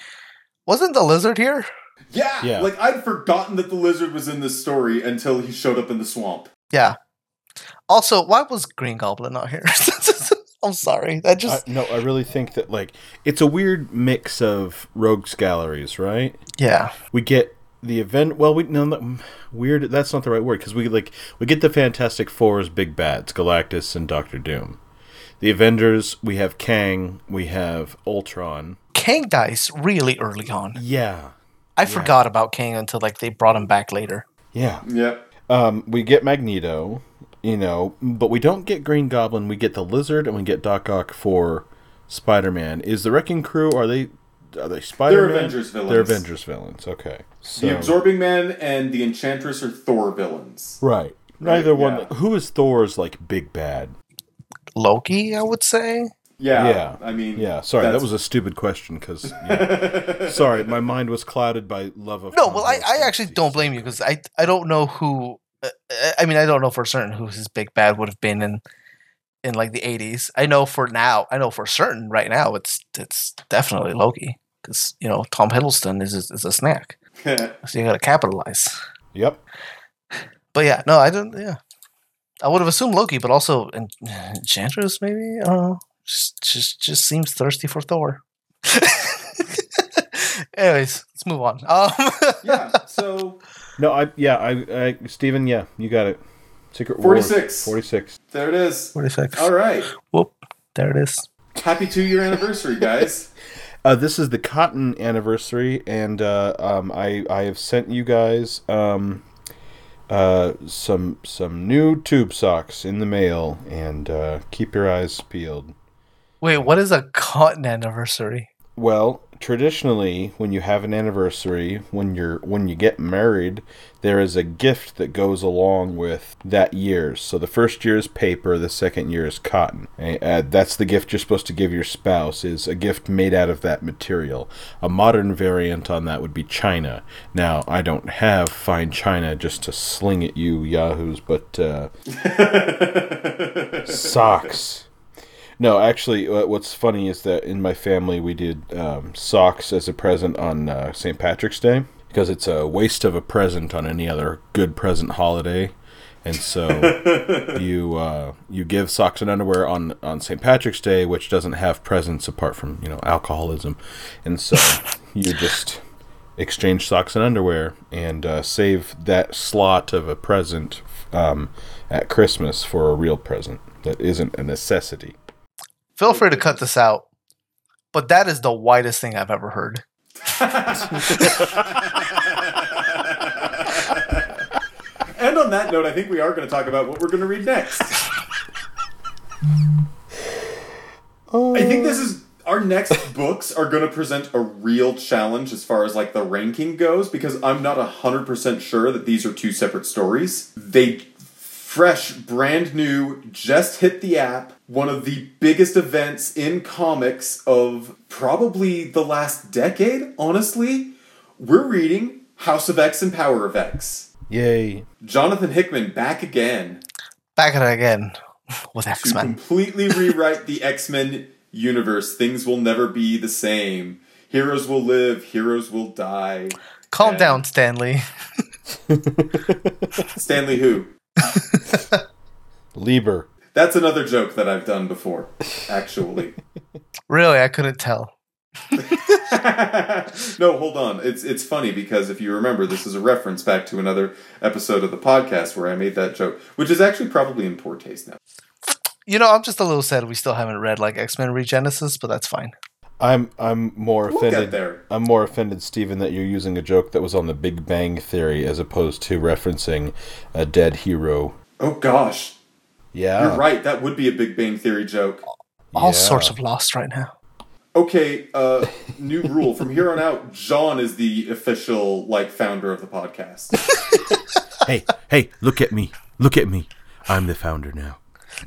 "Wasn't the lizard here?" Yeah, Yeah. like I'd forgotten that the lizard was in this story until he showed up in the swamp. Yeah. Also, why was Green Goblin not here? I'm sorry. That just I, no i really think that like it's a weird mix of rogues galleries right yeah. we get the event well we no, no weird that's not the right word because we like we get the fantastic four's big bads galactus and doctor doom the avengers we have kang we have ultron Kang dies really early on. yeah I forgot about Kang until like they brought him back later. yeah Yep. um we get magneto you know but we don't get green goblin we get the lizard and we get doc ock for spider-man is the wrecking crew are they are they spider-man Avengers villains. they're avengers villains okay so The Absorbing Man and the Enchantress are Thor villains. right neither one yeah. who is thor's like big bad Loki, I would say. Yeah, Yeah. I mean, Yeah, sorry, that was a stupid question because sorry, my mind was clouded by love of. No, well, I, I actually don't blame you because I I don't know who. Uh, I mean, I don't know for certain who his big bad would have been in in like the '80s. I know for now. I know for certain right now. It's it's definitely Loki because you know Tom Hiddleston is is a snack, so you got to capitalize. Yep. But yeah, no, I don't. Yeah, I would have assumed Loki, but also En- Enchantress maybe. I don't know. Just just just seems thirsty for Thor. Anyways, let's move on. Um, yeah. So No, I yeah, I, I Steven, yeah, you got it. Secret 46. Forty six. there it is. 46. All right. Whoop. There it is. Happy two year anniversary, guys. Uh, this is the cotton anniversary, and uh, um, I I have sent you guys um, uh, some some new tube socks in the mail, and uh, keep your eyes peeled. Wait, what is a cotton anniversary? Well, traditionally, when you have an anniversary, when you're when you get married, there is a gift that goes along with that year. So the first year is paper, the second year is cotton. Uh, that's the gift you're supposed to give your spouse is a gift made out of that material. A modern variant on that would be china. Now, I don't have fine china just to sling at you yahoos, but uh, socks. No, actually, uh, what's funny is that in my family we did um, socks as a present on uh, St. Patrick's Day because it's a waste of a present on any other good present holiday, and so you uh, you give socks and underwear on on St. Patrick's Day, which doesn't have presents apart from you know alcoholism, and so you just exchange socks and underwear and uh, save that slot of a present um, at Christmas for a real present that isn't a necessity. Feel free to cut this out. But that is the whitest thing I've ever heard. and on that note, I think we are going to talk about what we're going to read next. I think this is our next books are going to present a real challenge as far as like the ranking goes because I'm not 100% sure that these are two separate stories. They fresh, brand new, just hit the app. One of the biggest events in comics of probably the last decade, honestly. We're reading House of X and Power of X. Yay! Jonathan Hickman back again Back again with X to Men. completely rewrite the X Men universe. Things will never be the same. Heroes will live, heroes will die. Calm and- down, Stanley. Stanley who? Lieber. That's another joke that I've done before, actually. Really, I couldn't tell. no, hold on. It's it's funny because if you remember, this is a reference back to another episode of the podcast where I made that joke, which is actually probably in poor taste now. You know, I'm just a little sad we still haven't read like X Men Regenesis, but that's fine. I'm I'm more We'll get offended. there. I'm more offended, Stephen, that you're using a joke that was on the Big Bang Theory as opposed to referencing a dead hero. Oh gosh, Yeah, you're right. That would be a Big Bang Theory joke. All Yeah. sorts of lost right now. Okay, uh, new rule from here on out. John is the official like founder of the podcast. hey, hey, look at me. Look at me. I'm the founder now.